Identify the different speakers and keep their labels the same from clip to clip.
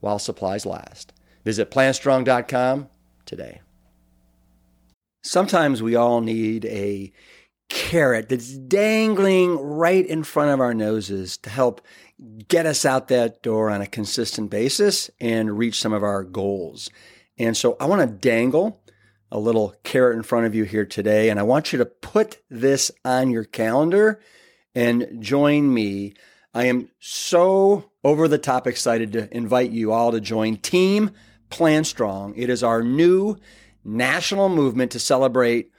Speaker 1: while supplies last. Visit plantstrong.com today. Sometimes we all need a carrot that's dangling right in front of our noses to help get us out that door on a consistent basis and reach some of our goals. And so I want to dangle a little carrot in front of you here today, and I want you to put this on your calendar and join me. I am so over the top excited to invite you all to join Team Plant Strong. It is our new national movement to celebrate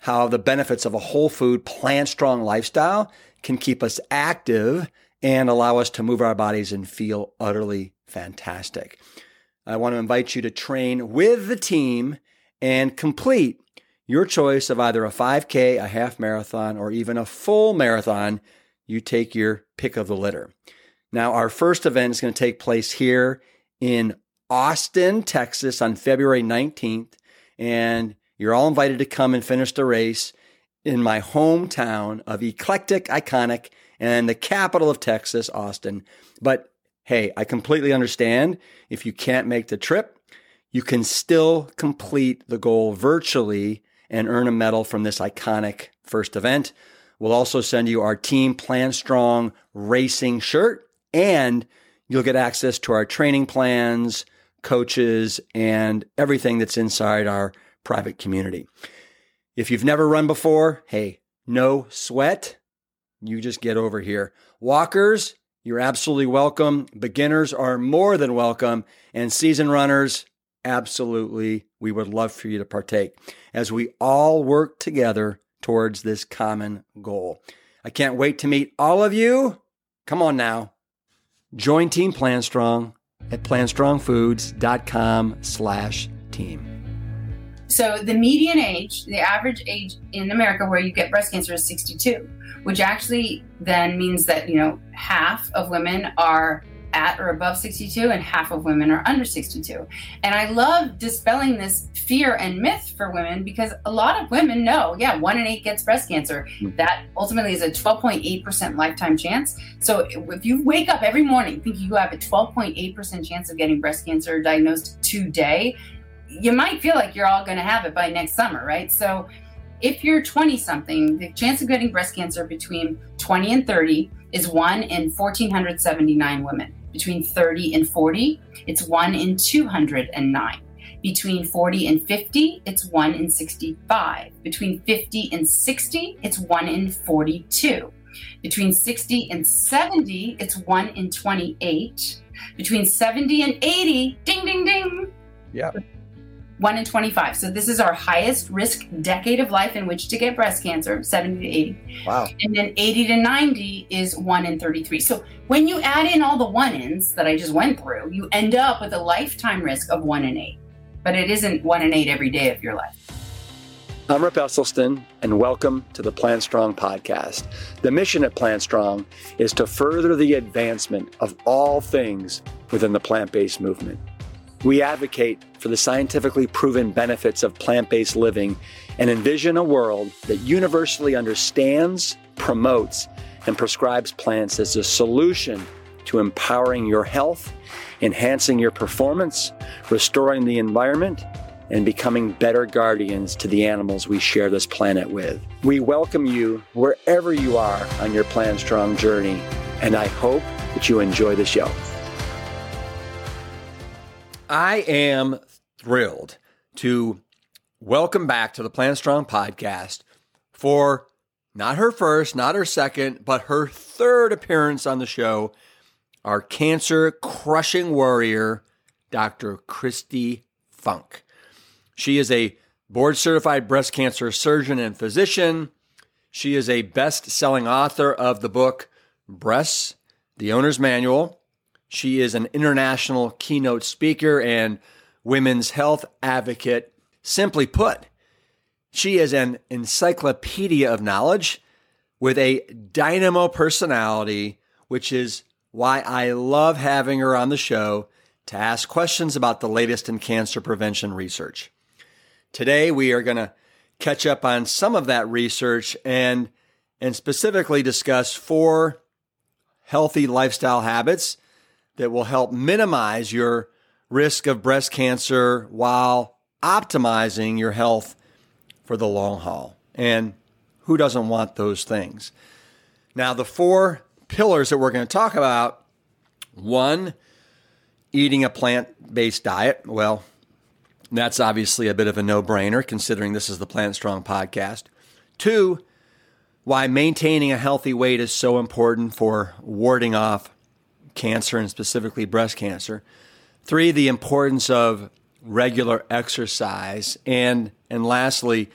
Speaker 1: how the benefits of a whole food, plant strong lifestyle can keep us active and allow us to move our bodies and feel utterly fantastic. I want to invite you to train with the team and complete your choice of either a 5K, a half marathon, or even a full marathon. You take your pick of the litter. Now, our first event is going to take place here in Austin, Texas on February 19th. And you're all invited to come and finish the race in my hometown of eclectic, iconic, and the capital of Texas, Austin. But hey, I completely understand if you can't make the trip, you can still complete the goal virtually and earn a medal from this iconic first event. We'll also send you our Team Plant Strong racing shirt, and you'll get access to our training plans, coaches, and everything that's inside our private community. If you've never run before, hey, no sweat. You just get over here. Walkers, you're absolutely welcome. Beginners are more than welcome. And season runners, absolutely, we would love for you to partake as we all work together towards this common goal. I can't wait to meet all of you. Come on now. Join Team Plant Strong at plantstrongfoods.com slash team.
Speaker 2: So the median age, the average age in America where you get breast cancer is 62, which actually then means that, you know, half of women are at or above 62 and half of women are under 62. And I love dispelling this fear and myth for women because a lot of women know, yeah, one in eight gets breast cancer. Hmm. That ultimately is a 12.8% lifetime chance. So if you wake up every morning thinking you have a 12.8% chance of getting breast cancer diagnosed today, you might feel like you're all going to have it by next summer, right? So if you're 20 something, the chance of getting breast cancer between 20 and 30 is 1 in 1479 women. Between 30 and 40, it's 1 in 209. Between 40 and 50, it's 1 in 65. Between 50 and 60, it's 1 in 42. Between 60 and 70, it's 1 in 28. Between 70 and 80, ding, ding, ding.
Speaker 1: Yeah.
Speaker 2: 1 in 25. So this is our highest risk decade of life in which to get breast cancer, 70 to 80.
Speaker 1: Wow.
Speaker 2: And then 80 to 90 is 1 in 33. So when you add in all the one ins that I just went through, you end up with a lifetime risk of 1 in 8. But it isn't 1 in 8 every day of your life.
Speaker 1: I'm Rip Esselstyn, and welcome to the Plant Strong podcast. The mission at Plant Strong is to further the advancement of all things within the plant based movement. We advocate for the scientifically proven benefits of plant based living and envision a world that universally understands, promotes, and prescribes plants as a solution to empowering your health, enhancing your performance, restoring the environment, and becoming better guardians to the animals we share this planet with. We welcome you wherever you are on your Plant Strong journey, and I hope that you enjoy the show. I am thrilled to welcome back to the Plant Strong podcast for not her first, not her second, but her third appearance on the show, our cancer crushing warrior, Dr. Kristi Funk. She is a board certified breast cancer surgeon and physician. She is a best selling author of the book Breasts, the Owner's Manual She is an international keynote speaker and women's health advocate. Simply put, she is an encyclopedia of knowledge with a dynamo personality, which is why I love having her on the show to ask questions about the latest in cancer prevention research. Today, we are going to catch up on some of that research and, and specifically discuss four healthy lifestyle habits that will help minimize your risk of breast cancer while optimizing your health for the long haul. And who doesn't want those things? Now, the four pillars that we're going to talk about one, eating a plant based diet. Well, that's obviously a bit of a no brainer considering this is the Plant Strong podcast. Two, why maintaining a healthy weight is so important for warding off cancer and specifically breast cancer. Three, the importance of regular exercise. And, and lastly,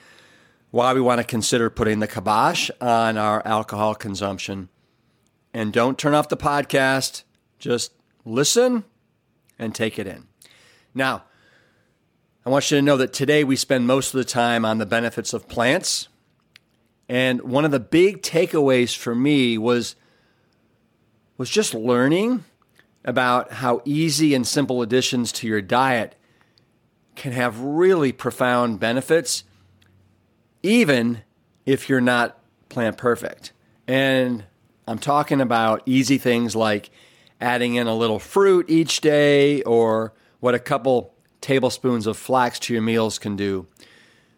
Speaker 1: why we want to consider putting the kibosh on our alcohol consumption. And don't turn off the podcast, just listen and take it in. Now, I want you to know that today we spend most of the time on the benefits of plants. And one of the big takeaways for me was, was just learning about how easy and simple additions to your diet can have really profound benefits even if you're not plant perfect. And I'm talking about easy things like adding in a little fruit each day or what a couple tablespoons of flax to your meals can do.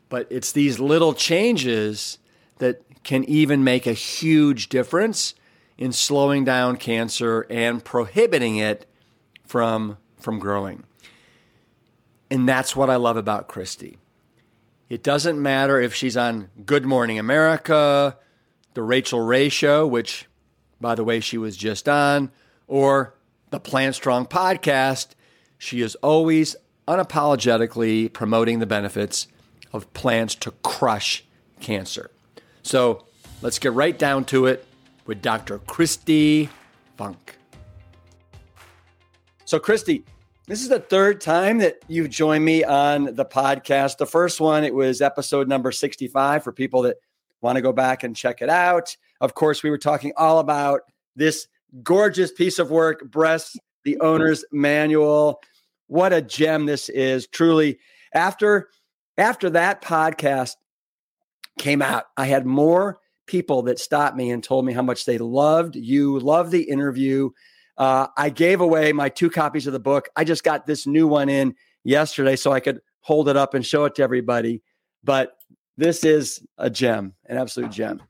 Speaker 1: But it's these little changes that can even make a huge difference in slowing down cancer and prohibiting it from, from growing. And that's what I love about Kristi. It doesn't matter if she's on Good Morning America, The Rachael Ray Show, which, by the way, she was just on, or the Plant Strong podcast. She is always unapologetically promoting the benefits of plants to crush cancer. So let's get right down to it with Dr. Kristi Funk. So, Kristi, this is the third time that you've joined me on the podcast. The first one, it was episode number 65 for people that want to go back and check it out. Of course, we were talking all about this gorgeous piece of work, Breast, the owner's manual. What a gem this is. Truly, after after that podcast came out, I had more people that stopped me and told me how much they loved you, loved the interview uh, I gave away my two copies of the book. I just got this new one in yesterday so I could hold it up and show it to everybody. But this is a gem, an absolute gem.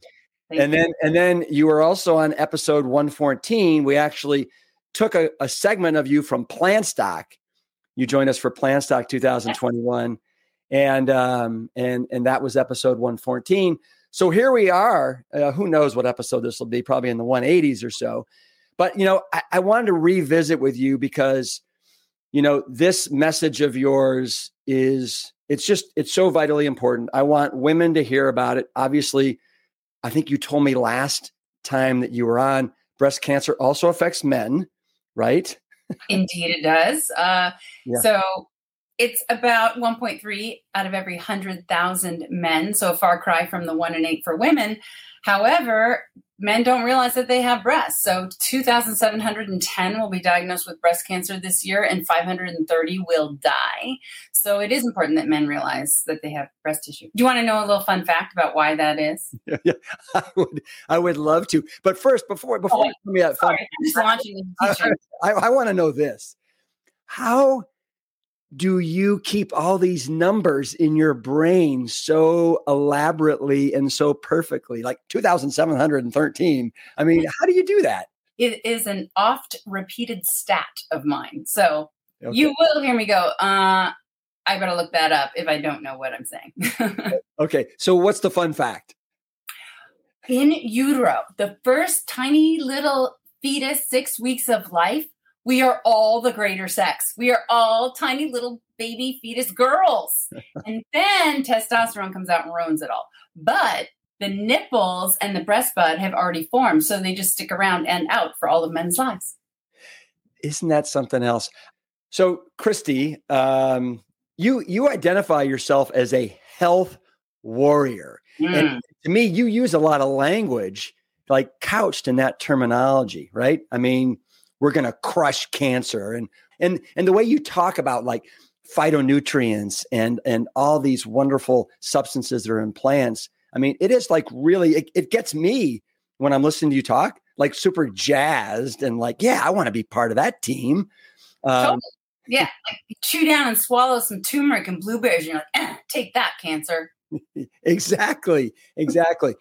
Speaker 1: Thank and you. then and then you were also on episode 114. We actually took a, a segment of you from Plant Stock. You joined us for Plant Stock 2021. And um, and and that was episode 114. So here we are. Uh, who knows what episode this will be? Probably in the 180s or so. But you know, I, I wanted to revisit with you because you know this message of yours is it's just it's so vitally important. I want women to hear about it. Obviously, I think you told me last time that you were on breast cancer also affects men, right?
Speaker 2: Indeed, it does. Uh, yeah. So it's about 1.3 out of every 100,000 men. So a far cry from the one in eight for women. However, men don't realize that they have breasts. So 2,710 will be diagnosed with breast cancer this year and 530 will die. So it is important that men realize that they have breast tissue. Do you want to know a little fun fact about why that is?
Speaker 1: Yeah, yeah I would. I would love to. But first, before before oh, you me that fun,
Speaker 2: I'm just launching.
Speaker 1: I, I, I want to know this: How do you keep all these numbers in your brain so elaborately and so perfectly? Like 2713 i mean how do you do that?
Speaker 2: It is an oft repeated stat of mine. So okay. you will hear me go uh i better look that up if i don't know what i'm saying.
Speaker 1: Okay so what's the fun fact?
Speaker 2: In utero the first tiny little fetus six weeks of life we are all the greater sex. We are all tiny little baby fetus girls. and then testosterone comes out and ruins it all. But the nipples and the breast bud have already formed, so they just stick around and out for all of men's lives.
Speaker 1: Isn't that something else? So, Kristi, um, you you identify yourself as a health warrior, mm. and to me, you use a lot of language like couched in that terminology, right? I mean, we're going to crush cancer, and and and the way you talk about like phytonutrients and and all these wonderful substances that are in plants. I mean, it is like really it, it gets me when I'm listening to you talk, like super jazzed and like, yeah, I want to be part of that team.
Speaker 2: Um, Yeah, like chew down and swallow some turmeric and blueberries, and you're like, eh, take that, cancer.
Speaker 1: exactly, exactly.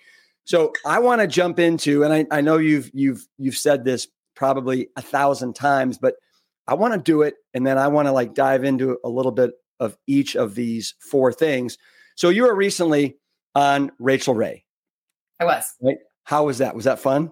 Speaker 1: so I want to jump into, and I, I know you've you've you've said this probably a thousand times, but I want to do it, and then I want to like dive into a little bit of each of these four things. So you were recently on Rachael Ray.
Speaker 2: I was.
Speaker 1: Right? How was that? Was that fun?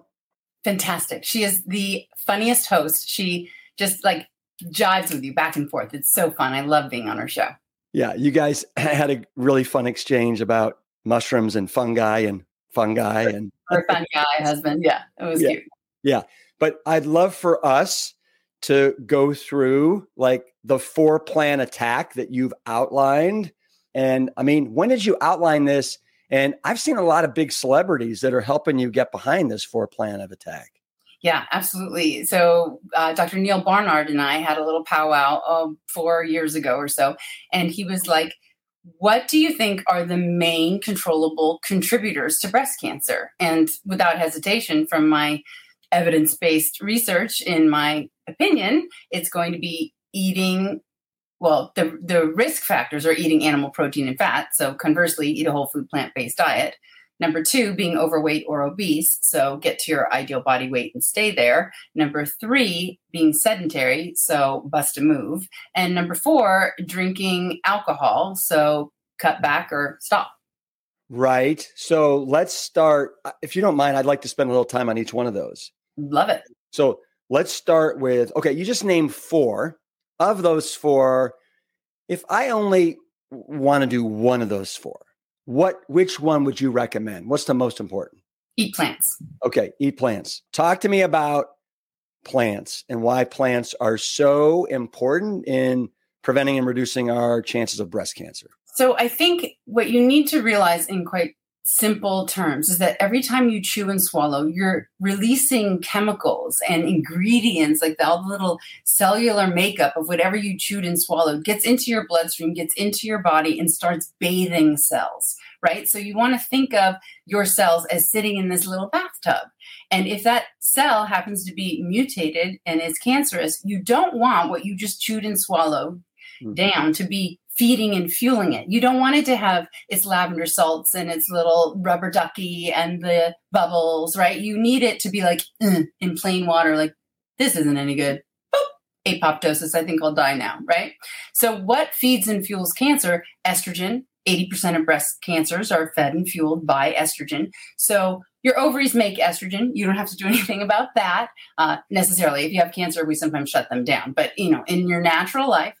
Speaker 2: Fantastic. She is the funniest host. She just like jives with you back and forth. It's so fun. I love being on her show.
Speaker 1: Yeah, you guys had a really fun exchange about mushrooms and fungi and fungi and
Speaker 2: her fungi husband. Yeah, it was
Speaker 1: yeah.
Speaker 2: cute.
Speaker 1: Yeah, but I'd love for us to go through like the four plan attack that you've outlined. And I mean, when did you outline this? And I've seen a lot of big celebrities that are helping you get behind this four plan of attack.
Speaker 2: Yeah, absolutely. So, uh, Dr. Neal Barnard and I had a little powwow um, four years ago or so, and he was like, What do you think are the main controllable contributors to breast cancer? And without hesitation, from my evidence based research, in my opinion, it's going to be eating well, the, the risk factors are eating animal protein and fat. So conversely, eat a whole food plant based diet. Number two, being overweight or obese. So get to your ideal body weight and stay there. Number three, being sedentary. So bust a move. And number four, drinking alcohol. So cut back or stop.
Speaker 1: Right. So let's start. Uh, if you don't mind, I'd like to spend a little time on each one of those.
Speaker 2: Love it.
Speaker 1: So let's start with okay, you just named four of those four, if I only want to do one of those four, what which one would you recommend? What's the most important?
Speaker 2: Eat plants.
Speaker 1: Okay, eat plants. Talk to me about plants and why plants are so important in preventing and reducing our chances of breast cancer.
Speaker 2: So I think what you need to realize in quite simple terms is that every time you chew and swallow, you're releasing chemicals and ingredients, like the, all the little cellular makeup of whatever you chewed and swallowed, gets into your bloodstream, gets into your body, and starts bathing cells, right? So you want to think of your cells as sitting in this little bathtub. And if that cell happens to be mutated and is cancerous, you don't want what you just chewed and swallowed mm-hmm. down to be feeding and fueling it. You don't want it to have its lavender salts and its little rubber ducky and the bubbles, right? You need it to be like in plain water, like this isn't any good. Boop, apoptosis, I think I'll die now, right? So, what feeds and fuels cancer? Estrogen. 80% of breast cancers are fed and fueled by estrogen. So, your ovaries make estrogen. You don't have to do anything about that uh, necessarily. If you have cancer, we sometimes shut them down. But you know, in your natural life,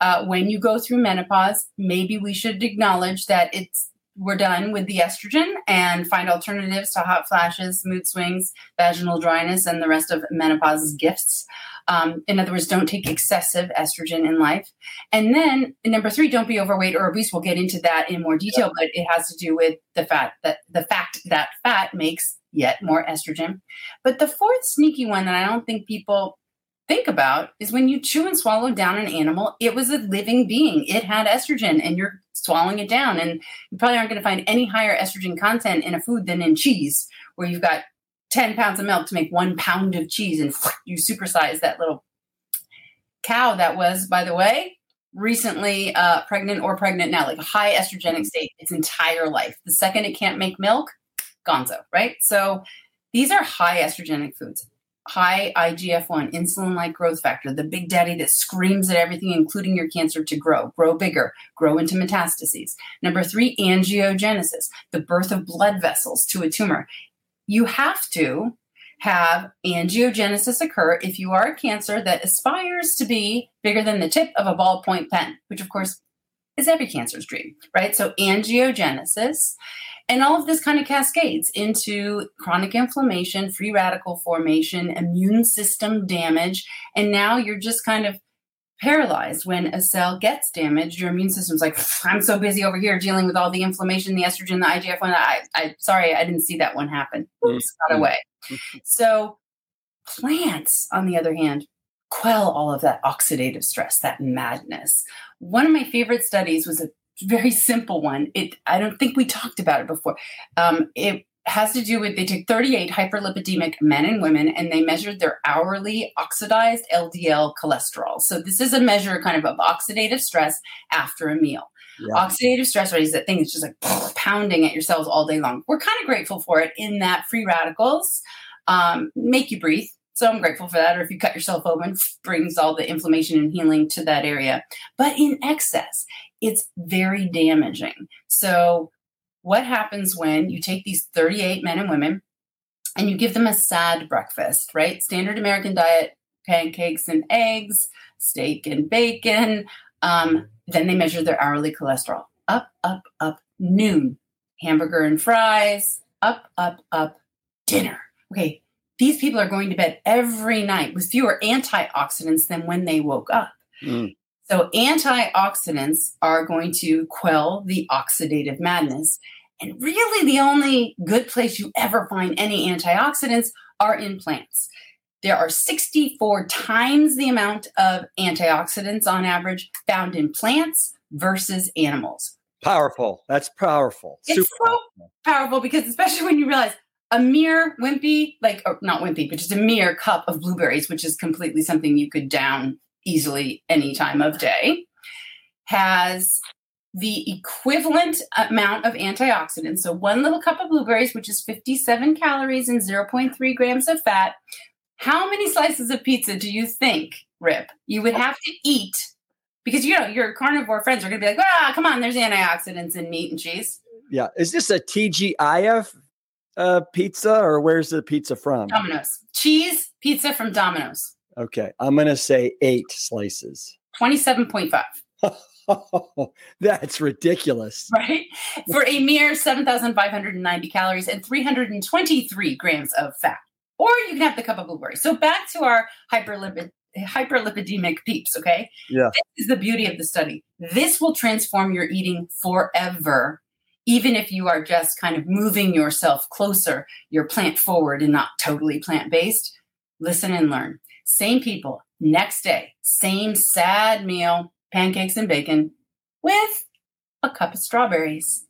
Speaker 2: uh, when you go through menopause, maybe we should acknowledge that it's we're done with the estrogen and find alternatives to hot flashes, mood swings, vaginal dryness, and the rest of menopause's gifts. Um, in other words, don't take excessive estrogen in life. And then number three, don't be overweight or obese. We'll get into that in more detail, but it has to do with the fat that the fact that fat makes yet more estrogen. But the fourth sneaky one that I don't think people think about is when you chew and swallow down an animal, it was a living being. It had estrogen and you're swallowing it down. And you probably aren't going to find any higher estrogen content in a food than in cheese, where you've got 10 pounds of milk to make one pound of cheese and you supersize that little cow that was, by the way, recently uh, pregnant or pregnant now, like a high estrogenic state its entire life. The second it can't make milk, gonzo, right? So these are high estrogenic foods high IGF 1, insulin like growth factor, the big daddy that screams at everything, including your cancer, to grow, grow bigger, grow into metastases. Number three, angiogenesis, the birth of blood vessels to a tumor. You have to have angiogenesis occur if you are a cancer that aspires to be bigger than the tip of a ballpoint pen, which of course is every cancer's dream, right? So angiogenesis and all of this kind of cascades into chronic inflammation, free radical formation, immune system damage. And now you're just kind of paralyzed when a cell gets damaged. Your immune system's like, I'm so busy over here dealing with all the inflammation, the estrogen, the IGF one. I, I sorry, I didn't see that one happen. Oops, got mm-hmm. away. so plants, on the other hand, quell all of that oxidative stress, that madness. One of my favorite studies was a very simple one. It I don't think we talked about it before. Um, it has to do with they took 38 hyperlipidemic men and women and they measured their hourly oxidized LDL cholesterol. So this is a measure kind of of oxidative stress after a meal. Yeah. Oxidative stress right, is that thing that's just like pounding at your cells all day long. We're kind of grateful for it in that free radicals um, make you breathe. So I'm grateful for that. Or if you cut yourself open, brings all the inflammation and healing to that area. But in excess, it's very damaging. So what happens when you take these 38 men and women and you give them a sad breakfast, right? Standard American diet, pancakes and eggs, steak and bacon. Um, then they measure their hourly cholesterol up, up, up, noon, hamburger and fries, up, up, up, dinner. Okay, these people are going to bed every night with fewer antioxidants than when they woke up. Mm. So, antioxidants are going to quell the oxidative madness. And really, the only good place you ever find any antioxidants are in plants. There are 64 times the amount of antioxidants on average found in plants versus animals.
Speaker 1: Powerful. That's powerful.
Speaker 2: It's Super so powerful. powerful because, especially when you realize a mere wimpy, like oh, not wimpy, but just a mere cup of blueberries, which is completely something you could down easily any time of day, has the equivalent amount of antioxidants. So, one little cup of blueberries, which is 57 calories and 0.3 grams of fat. How many slices of pizza do you think, Rip, you would have to eat? Because you know your carnivore friends are going to be like, "Ah, come on, there's antioxidants in meat and cheese."
Speaker 1: Yeah, is this a TGIF uh, pizza, or where's the pizza from?
Speaker 2: Domino's cheese pizza from Domino's.
Speaker 1: Okay, I'm gonna say eight slices.
Speaker 2: Twenty-seven point five.
Speaker 1: Oh, that's ridiculous.
Speaker 2: Right? For a mere 7,590 calories and 323 grams of fat. Or you can have the cup of blueberries. So back to our hyperlipid hyperlipidemic peeps, okay?
Speaker 1: Yeah.
Speaker 2: This is the beauty of the study. This will transform your eating forever even if you are just kind of moving yourself closer, you're plant forward and not totally plant based, listen and learn. Same people, next day, same sad meal, pancakes and bacon with a cup of strawberries.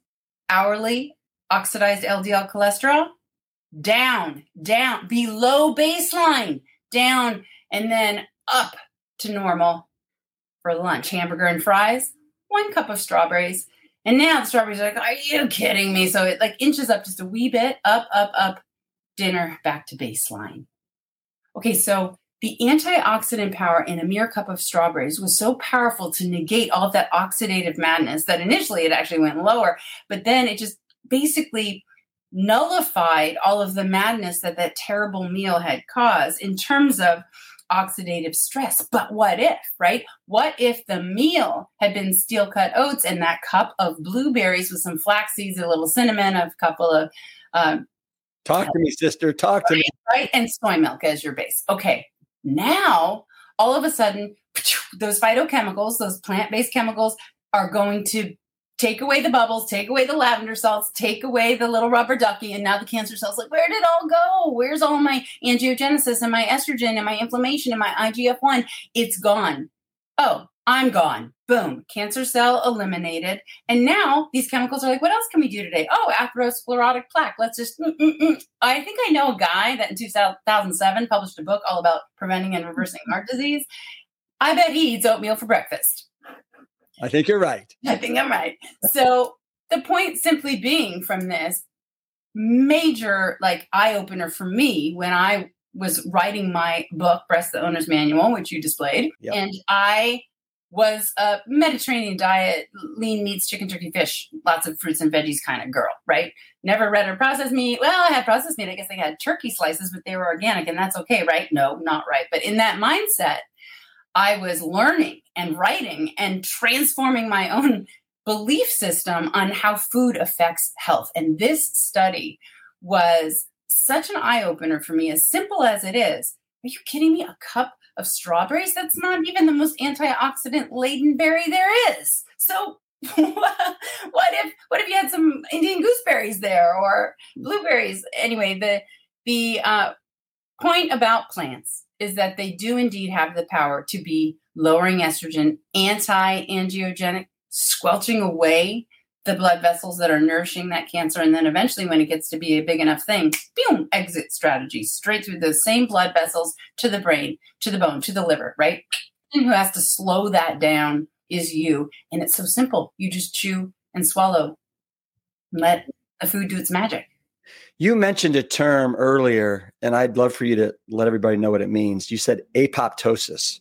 Speaker 2: Hourly oxidized LDL cholesterol down, down, below baseline, down, and then up to normal for lunch. Hamburger and fries, one cup of strawberries, and now the strawberries are like, are you kidding me? So it like inches up just a wee bit, up, up, up, dinner back to baseline. Okay, so the antioxidant power in a mere cup of strawberries was so powerful to negate all of that oxidative madness that initially it actually went lower, but then it just basically nullified all of the madness that that terrible meal had caused in terms of oxidative stress. But what if, right? What if the meal had been steel cut oats and that cup of blueberries with some flax seeds, a little cinnamon, a couple of. Um,
Speaker 1: Talk to me, sister. Talk to
Speaker 2: right,
Speaker 1: me.
Speaker 2: Right. And soy milk as your base. Okay. Now, all of a sudden, those phytochemicals, those plant based chemicals, are going to take away the bubbles, take away the lavender salts, take away the little rubber ducky, and now the cancer cells like, where did it all go? Where's all my angiogenesis and my estrogen and my inflammation and my IGF one? It's gone. Oh, I'm gone. Boom, cancer cell eliminated. And now these chemicals are like, what else can we do today? Oh, atherosclerotic plaque. Let's just. Mm-mm-mm. I think I know a guy that in 2007 published a book all about preventing and reversing mm-hmm. heart disease. I bet he eats oatmeal for breakfast.
Speaker 1: I think you're right.
Speaker 2: I think I'm right. So the point simply being from this major like eye opener for me when I was writing my book, Breast the Owner's Manual, which you displayed, yep. and I was a Mediterranean diet, lean meats, chicken, turkey, fish, lots of fruits and veggies kind of girl, right? Never read or processed meat. Well, I had processed meat. I guess I had turkey slices, but they were organic, and that's okay, right? No, not right. But in that mindset, I was learning and writing and transforming my own belief system on how food affects health. And this study was such an eye opener for me, as simple as it is. Are you kidding me? A cup of strawberries? That's not even the most antioxidant laden berry there is. So what if what if you had some Indian gooseberries there or blueberries? Anyway, the the uh, point about plants is that they do indeed have the power to be lowering estrogen, anti-angiogenic, squelching away the blood vessels that are nourishing that cancer. And then eventually, when it gets to be a big enough thing, boom, exit strategy straight through those same blood vessels to the brain, to the bone, to the liver, right? And who has to slow that down is you. And it's so simple. You just chew and swallow. Let the food do its magic.
Speaker 1: You mentioned a term earlier, and I'd love for you to let everybody know what it means. You said apoptosis.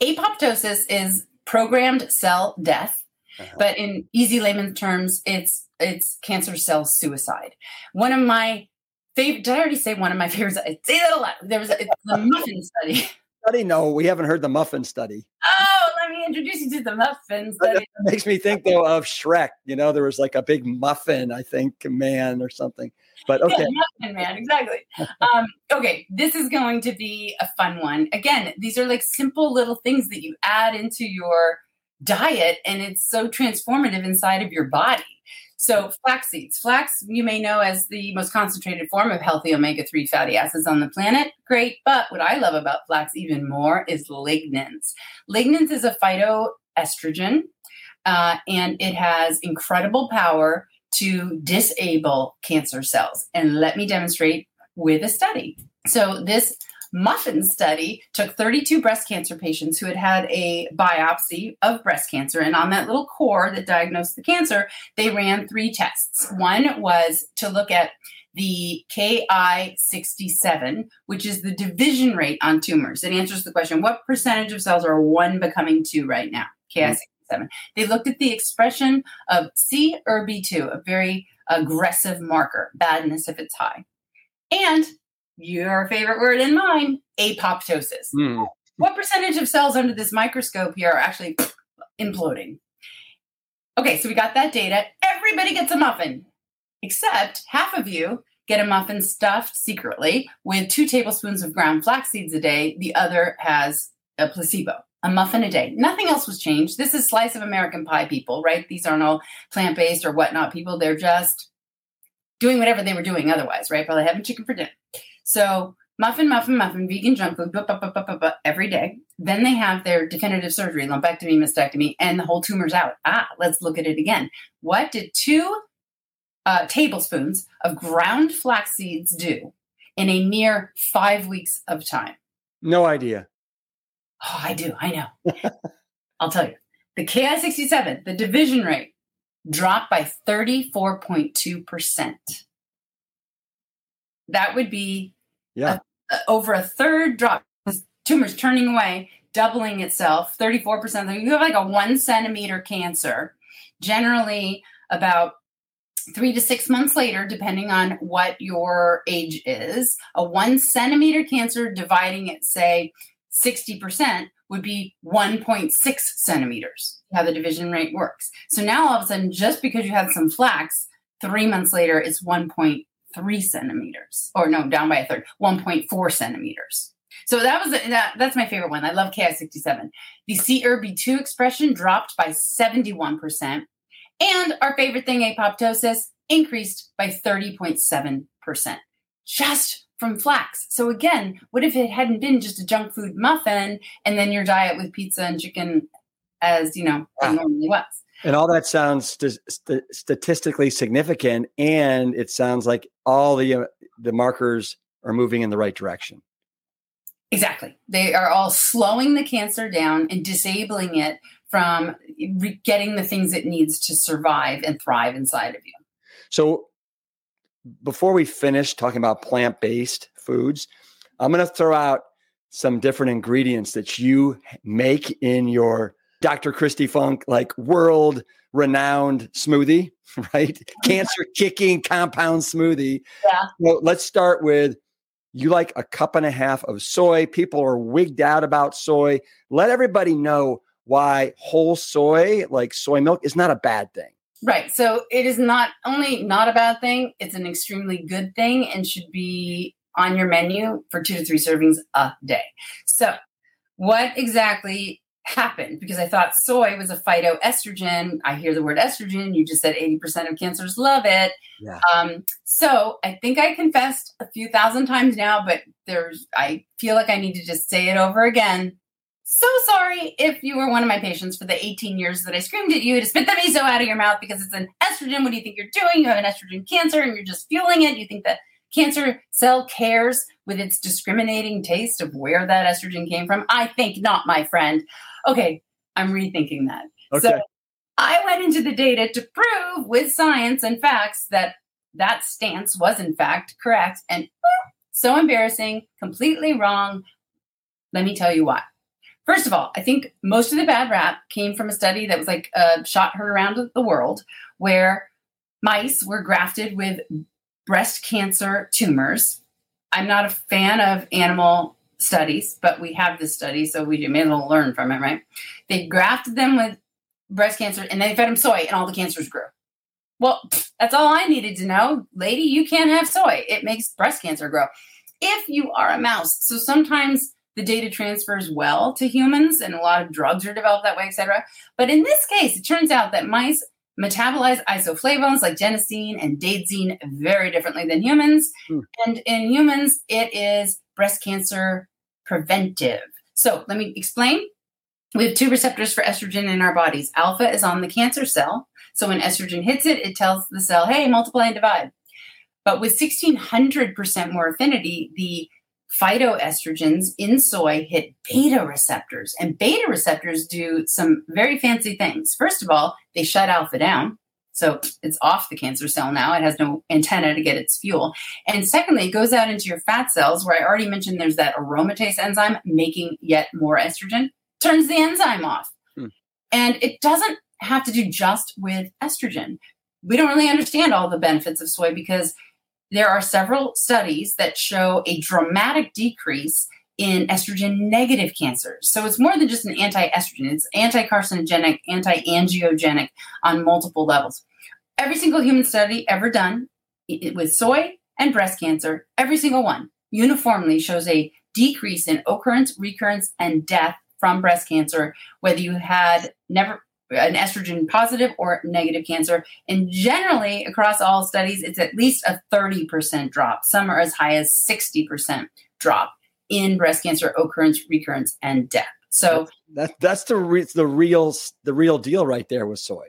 Speaker 2: Apoptosis is programmed cell death, uh-huh. but in easy layman terms, it's it's cancer cell suicide. One of my favorite. Did I already say one of my favorites? I say that a lot. There was a, the muffin study.
Speaker 1: Study? No, we haven't heard the muffin study.
Speaker 2: Oh, let me introduce you to the muffin study.
Speaker 1: That makes me think though of Shrek. You know, there was like a big muffin, I think, man or something. But okay.
Speaker 2: Yeah, muffin man, exactly. um, okay, this is going to be a fun one. Again, these are like simple little things that you add into your diet, and it's so transformative inside of your body. So, flax seeds. Flax, you may know as the most concentrated form of healthy omega 3 fatty acids on the planet. Great. But what I love about flax even more is lignans. Lignans is a phytoestrogen, uh, and it has incredible power to disable cancer cells. And let me demonstrate with a study. So, this Muffin study took 32 breast cancer patients who had had a biopsy of breast cancer. And on that little core that diagnosed the cancer, they ran three tests. One was to look at the Ki67, which is the division rate on tumors. It answers the question what percentage of cells are one becoming two right now? Ki67. Mm-hmm. They looked at the expression of C or B2, a very aggressive marker, badness if it's high. And your favorite word and mine, apoptosis. Mm. What percentage of cells under this microscope here are actually imploding? Okay, so we got that data. Everybody gets a muffin, except half of you get a muffin stuffed secretly with two tablespoons of ground flax seeds a day. The other has a placebo, a muffin a day. Nothing else was changed. This is slice of American pie people, right? These aren't all plant based or whatnot people. They're just doing whatever they were doing otherwise, right? Probably having chicken for dinner. So muffin, muffin, muffin, vegan junk food, every day. Then they have their definitive surgery, lumpectomy, mastectomy, and the whole tumor's out. Ah, let's look at it again. What did two uh, tablespoons of ground flax seeds do in a mere five weeks of time?
Speaker 1: No idea.
Speaker 2: Oh, I do. I know. I'll tell you. The Ki67, the division rate, dropped by 34.2% that would be
Speaker 1: yeah.
Speaker 2: A, a, over a third drop. Tumor's turning away, doubling itself, 34%. You have like a one centimeter cancer, generally about three to six months later, depending on what your age is, a one centimeter cancer dividing it, say, 60% would be 1.6 centimeters, how the division rate works. So now all of a sudden, just because you have some flax, three months later, it's 1.8 three centimeters, or no, down by a third, 1.4 centimeters. So that was that. That's my favorite one. I love Ki67. The CERB2 expression dropped by 71%, and our favorite thing, apoptosis, increased by 30.7%, just from flax. So again, what if it hadn't been just a junk food muffin and then your diet with pizza and chicken, as you know, normally was?
Speaker 1: And all that sounds st- st- statistically significant, and it sounds like all the uh, the markers are moving in the right direction.
Speaker 2: Exactly, they are all slowing the cancer down and disabling it from re- getting the things it needs to survive and thrive inside of you.
Speaker 1: So, before we finish talking about plant based foods, I'm going to throw out some different ingredients that you make in your Dr. Kristi Funk, like world renowned smoothie, right? Cancer kicking compound smoothie.
Speaker 2: Yeah.
Speaker 1: Well, let's start with you like a cup and a half of soy. People are wigged out about soy. Let everybody know why whole soy, like soy milk, is not a bad thing.
Speaker 2: Right. So it is not only not a bad thing, it's an extremely good thing and should be on your menu for two to three servings a day. So, what exactly happened? Because I thought soy was a phytoestrogen. I hear the word estrogen. You just said 80% of cancers love it. Yeah. Um, so, I think I confessed a few thousand times now, but there's, I feel like I need to just say it over again so sorry if you were one of my patients for the 18 years that I screamed at you to spit the miso out of your mouth because it's an estrogen. What do you think you're doing? You have an estrogen cancer and you're just fueling it. You think that cancer cell cares with its discriminating taste of where that estrogen came from? I think not, my friend. Okay, I'm rethinking that. Okay. So I went into the data to prove with science and facts that that stance was in fact correct and so embarrassing, completely wrong. Let me tell you why. First of all, I think most of the bad rap came from a study that was like uh, shot heard around the world, where mice were grafted with breast cancer tumors. I'm not a fan of animal studies, but we have this study, so we may as well learn from it, right? They grafted them with breast cancer and they fed them soy, and all the cancers grew. Well, that's all I needed to know. Lady, you can't have soy. It makes breast cancer grow. If you are a mouse, so sometimes the data transfers well to humans and a lot of drugs are developed that way, etc. But in this case, it turns out that mice metabolize isoflavones like genistein and daidzein very differently than humans. Hmm. And in humans, it is breast cancer preventive. So let me explain. We have two receptors for estrogen in our bodies. Alpha is on the cancer cell. So when estrogen hits it, it tells the cell, hey, multiply and divide. But with 1600% more affinity, the phytoestrogens in soy hit beta receptors, and beta receptors do some very fancy things. First of all, they shut alpha down. So it's off the cancer cell now. It has no antenna to get its fuel. And secondly, it goes out into your fat cells, where I already mentioned there's that aromatase enzyme making yet more estrogen, turns the enzyme off. Hmm. And it doesn't have to do just with estrogen. We don't really understand all the benefits of soy because there are several studies that show a dramatic decrease in estrogen negative cancers. So it's more than just an anti estrogen, it's anti carcinogenic, anti angiogenic on multiple levels. Every single human study ever done with soy and breast cancer, every single one uniformly shows a decrease in occurrence, recurrence, and death from breast cancer, whether you had never an estrogen positive or negative cancer. And generally, across all studies, it's at least a 30% drop. Some are as high as 60% drop in breast cancer occurrence, recurrence, and death. So
Speaker 1: that's that's the re- the real the real deal right there with soy.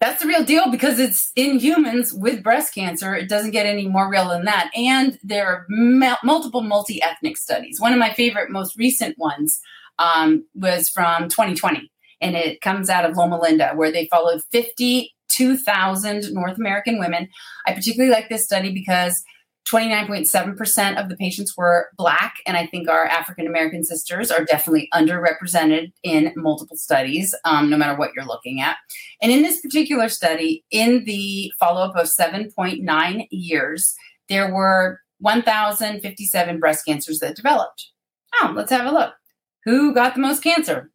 Speaker 2: That's the real deal because it's in humans with breast cancer. It doesn't get any more real than that. And there are m- multiple multi ethnic studies. One of my favorite, most recent ones um, was from 2020 and it comes out of Loma Linda, where they followed 52,000 North American women. I particularly like this study because 29.7% of the patients were Black, and I think our African American sisters are definitely underrepresented in multiple studies, um, no matter what you're looking at. And in this particular study, in the follow up of 7.9 years, there were 1,057 breast cancers that developed. Oh, let's have a look. Who got the most cancer?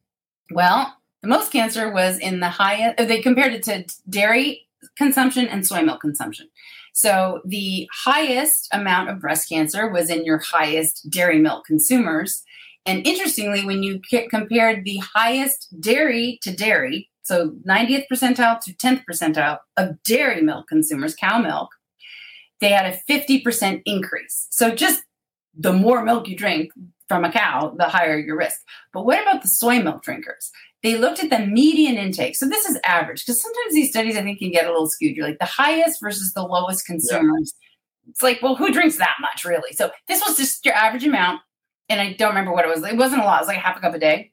Speaker 2: Well, the most cancer was in the highest, they compared it to dairy consumption and soy milk consumption. So the highest amount of breast cancer was in your highest dairy milk consumers. And interestingly, when you compared the highest dairy to dairy, so 90th percentile to 10th percentile of dairy milk consumers, cow milk, they had a 50% increase. So just the more milk you drink from a cow, the higher your risk. But what about the soy milk drinkers? They looked at the median intake. So this is average because sometimes these studies I think can get a little skewed. You're like the highest versus the lowest consumers. Yeah. It's like, well, who drinks that much really? So this was just your average amount. And I don't remember what it was. It wasn't a lot. It was like half a cup a day.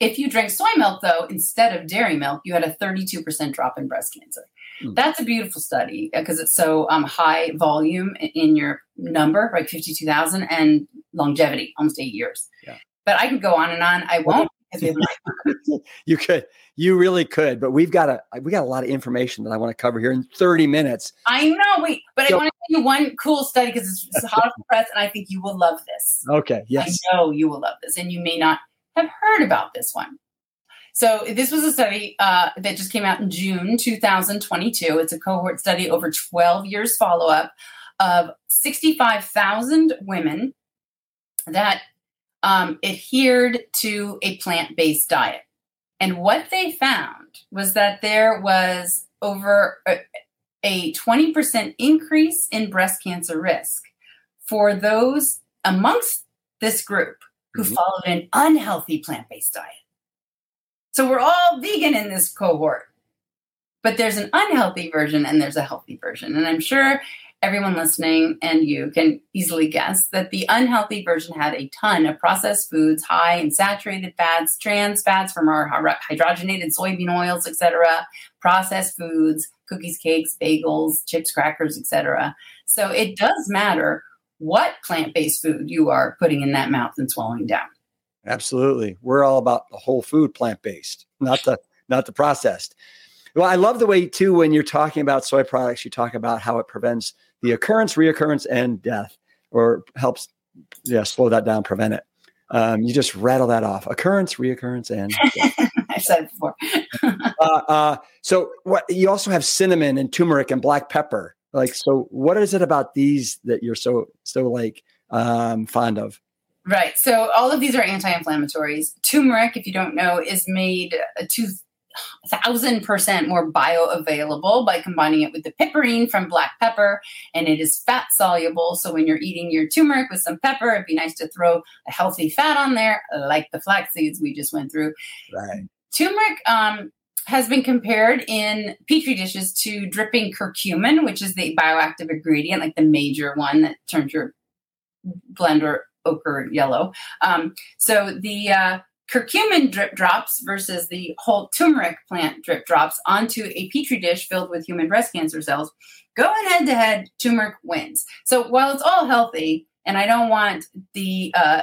Speaker 2: If you drank soy milk, though, instead of dairy milk, you had a 32% drop in breast cancer. Mm. That's a beautiful study because it's so um, high volume in your number, like 52,000, and longevity, almost eight years. Yeah. But I could go on and on. I won't
Speaker 1: you could, you really could, but we've got a we got a lot of information that I want to cover here in 30 minutes.
Speaker 2: I know, wait, but so, I want to tell you one cool study because it's, it's hot off the press, and I think you will love this.
Speaker 1: Okay, yes,
Speaker 2: I know you will love this, and you may not have heard about this one. So this was a study uh, that just came out in June 2022. It's a cohort study over 12 years follow up of 65,000 women that um, adhered to a plant based diet. And what they found was that there was over a, a 20% increase in breast cancer risk for those amongst this group who mm-hmm. followed an unhealthy plant based diet. So we're all vegan in this cohort, but there's an unhealthy version and there's a healthy version. And I'm sure everyone listening and you can easily guess that the unhealthy version had a ton of processed foods high in saturated fats trans fats from our hydrogenated soybean oils etc processed foods cookies cakes bagels chips crackers etc so it does matter what plant-based food you are putting in that mouth and swallowing down.
Speaker 1: Absolutely. We're all about the whole food plant-based not the not the processed. Well i love the way too when you're talking about soy products you talk about how it prevents the occurrence, reoccurrence, and death, or helps yeah slow that down, prevent it. Um, you just rattle that off: occurrence, reoccurrence, and
Speaker 2: I said it before.
Speaker 1: uh, uh, so what? You also have cinnamon and turmeric and black pepper. Like, so what is it about these that you're so so like um, fond of?
Speaker 2: Right. So all of these are anti-inflammatories. Turmeric, if you don't know, is made to thousand percent more bioavailable by combining it with the piperine from black pepper, and it is fat soluble. So when you're eating your turmeric with some pepper, it'd be nice to throw a healthy fat on there, like the flax seeds we just went through.
Speaker 1: Right.
Speaker 2: Turmeric um, has been compared in petri dishes to dripping curcumin, which is the bioactive ingredient, like the major one that turns your blender ochre yellow. Um, so the uh, curcumin drip drops versus the whole turmeric plant drip drops onto a petri dish filled with human breast cancer cells, going head to head, turmeric wins. So while it's all healthy, and I don't want the uh,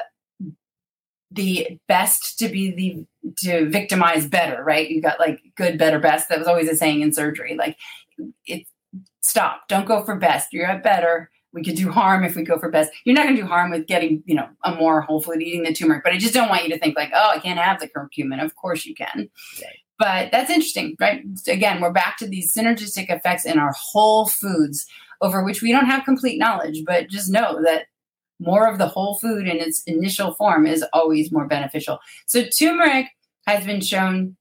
Speaker 2: the best to be the to victimize better, right? You got like good, better, best. That was always a saying in surgery. Like it stop, don't go for best. You're at better we could do harm if we go for best. You're not going to do harm with getting, you know, a more whole food, eating the turmeric. But I just don't want you to think like, oh, I can't have the curcumin. Of course you can. Right. But that's interesting, right? Again, we're back to these synergistic effects in our whole foods over which we don't have complete knowledge, but just know that more of the whole food in its initial form is always more beneficial. So turmeric has been shown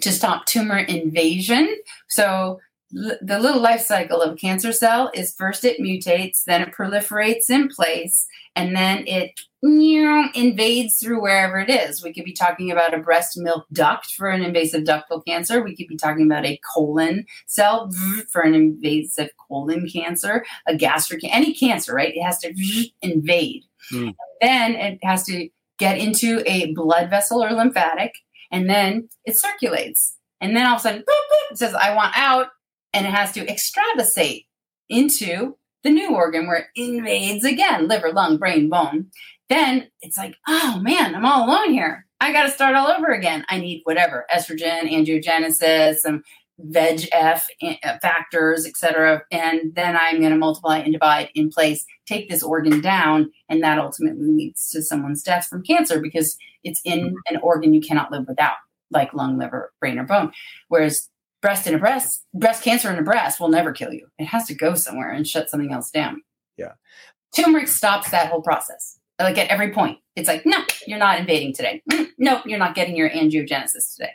Speaker 2: to stop tumor invasion. So the little life cycle of a cancer cell is first it mutates, then it proliferates in place, and then it invades through wherever it is. We could be talking about a breast milk duct for an invasive ductal cancer. We could be talking about a colon cell for an invasive colon cancer, a gastric, any cancer, right? It has to invade. Mm. Then it has to get into a blood vessel or lymphatic, and then it circulates. And then all of a sudden, boop, boop, it says, I want out and it has to extravasate into the new organ where it invades again liver, lung, brain, bone. Then it's like, oh man, I'm all alone here. I got to start all over again. I need whatever estrogen, angiogenesis, some VEGF uh, factors, etc. And then I'm going to multiply and divide in place, take this organ down, and that ultimately leads to someone's death from cancer because it's in an organ you cannot live without, like lung, liver, brain, or bone. Whereas breast in a breast, breast cancer in a breast will never kill you. It has to go somewhere and shut something else down.
Speaker 1: Yeah.
Speaker 2: Turmeric stops that whole process. Like at every point, it's like, no, you're not invading today. Mm, no, you're not getting your angiogenesis today.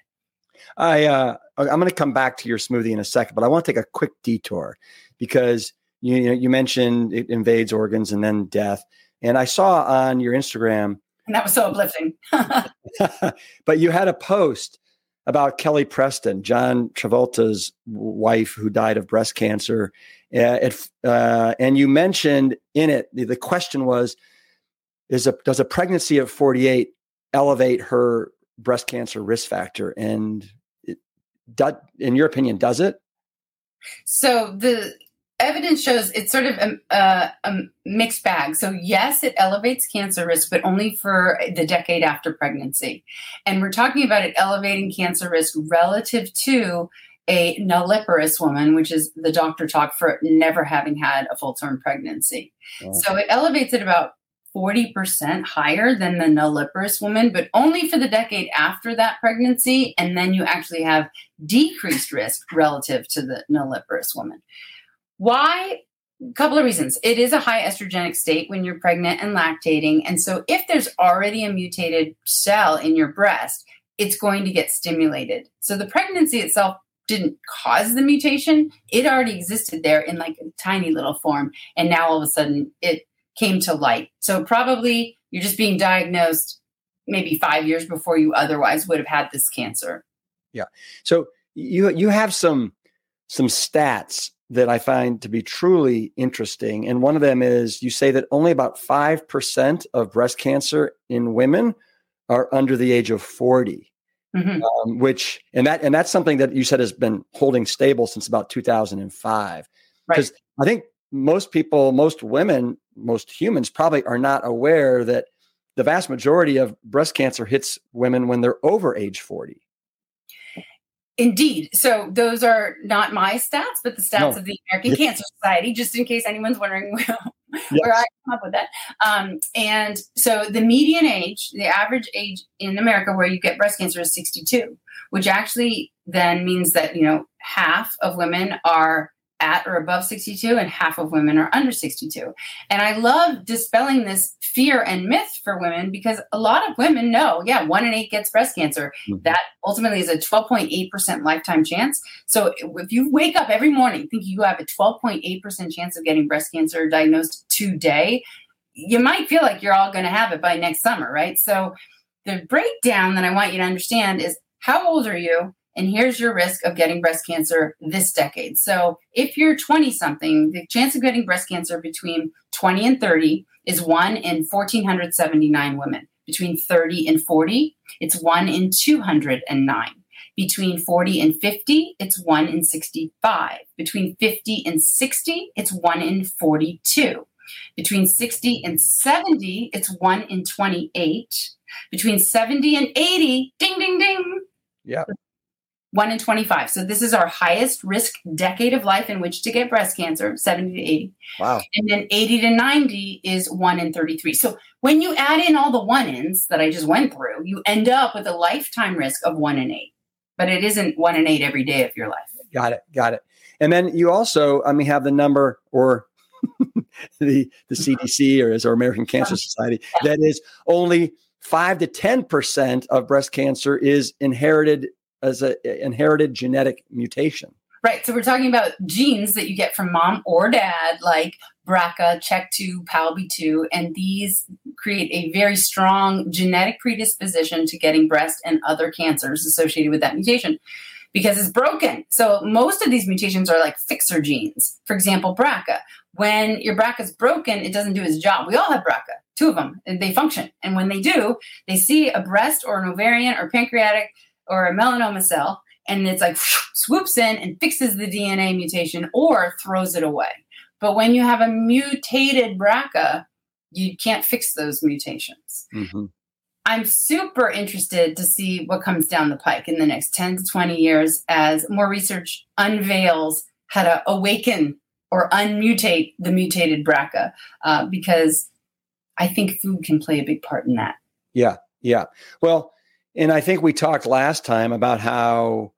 Speaker 1: I uh, I'm going to come back to your smoothie in a second, but I want to take a quick detour because you you, know, you mentioned it invades organs and then death, and I saw on your Instagram,
Speaker 2: and that was so uplifting.
Speaker 1: but you had a post about Kelly Preston, John Travolta's wife who died of breast cancer. Uh, it, uh, and you mentioned in it, the, the question was, is a, does a pregnancy at 48 elevate her breast cancer risk factor? And it, in your opinion, does it?
Speaker 2: So the evidence shows it's sort of a, a, a, mixed bag. So, yes, it elevates cancer risk, but only for the decade after pregnancy. And we're talking about it elevating cancer risk relative to a nulliparous woman, which is the doctor talk for never having had a full term pregnancy. Oh. So, it elevates it about 40% higher than the nulliparous woman, but only for the decade after that pregnancy. And then you actually have decreased risk relative to the nulliparous woman. Why? A couple of reasons. It is a high estrogenic state when you're pregnant and lactating. And so if there's already a mutated cell in your breast, it's going to get stimulated. So the pregnancy itself didn't cause the mutation. It already existed there in like a tiny little form. And now all of a sudden it came to light. So probably you're just being diagnosed maybe five years before you otherwise would have had this cancer.
Speaker 1: Yeah. So you you have some some stats that I find to be truly interesting. And one of them is you say that only about 5% of breast cancer in women are under the age of 40. Mm-hmm. Um, which and that and that's something that you said has been holding stable since about 2005 because right. i think most people most women most humans probably are not aware that the vast majority of breast cancer hits women when they're over age 40
Speaker 2: Indeed. So those are not my stats, but the stats no. of the American Cancer Society, just in case anyone's wondering where, yes. where I come up with that. Um, and so the median age, the average age in America where you get breast cancer is 62, which actually then means that, you know, half of women are at or above 62 and half of women are under 62 and i love dispelling this fear and myth for women because a lot of women know yeah one in eight gets breast cancer. Mm-hmm. that ultimately is a 12.8% lifetime chance. So if you wake up every morning thinking you have a 12.8% chance of getting breast cancer diagnosed today you might feel like you're all going to have it by next summer right? So the breakdown that i want you to understand is how old are you and here's your risk of getting breast cancer this decade. So if you're 20 something, the chance of getting breast cancer between 20 and 30 is one in 1,479 women. Between 30 and 40, it's one in 209. Between 40 and 50, it's one in 65. Between 50 and 60, it's one in 42. Between 60 and 70, it's one in 28. Between 70 and 80, ding, ding, ding.
Speaker 1: Yeah.
Speaker 2: 1 in 25. So this is our highest risk decade of life in which to get breast cancer, 70 to 80.
Speaker 1: Wow.
Speaker 2: And then 80 to 90 is 1 in 33. So when you add in all the one ins that I just went through, you end up with a lifetime risk of 1 in 8. But it isn't 1 in 8 every day of your life.
Speaker 1: Got it. Got it. And then you also, I mean, have the number or the the CDC or is our American Cancer Society that is only 5 to 10% of breast cancer is inherited as an inherited genetic mutation.
Speaker 2: Right. So we're talking about genes that you get from mom or dad, like BRCA, CHEK2, PALB2, and these create a very strong genetic predisposition to getting breast and other cancers associated with that mutation because it's broken. So most of these mutations are like fixer genes. For example, BRCA. When your BRCA is broken, it doesn't do its job. We all have BRCA, two of them, and they function. And when they do, they see a breast or an ovarian or pancreatic or a melanoma cell and it's like swoops in and fixes the DNA mutation or throws it away. But when you have a mutated BRCA, you can't fix those mutations. Mm-hmm. I'm super interested to see what comes down the pike in the next 10 to 20 years as more research unveils how to awaken or unmutate the mutated BRCA uh, because I think food can play a big part in that.
Speaker 1: Yeah, yeah. Well, and I think we talked last time about how,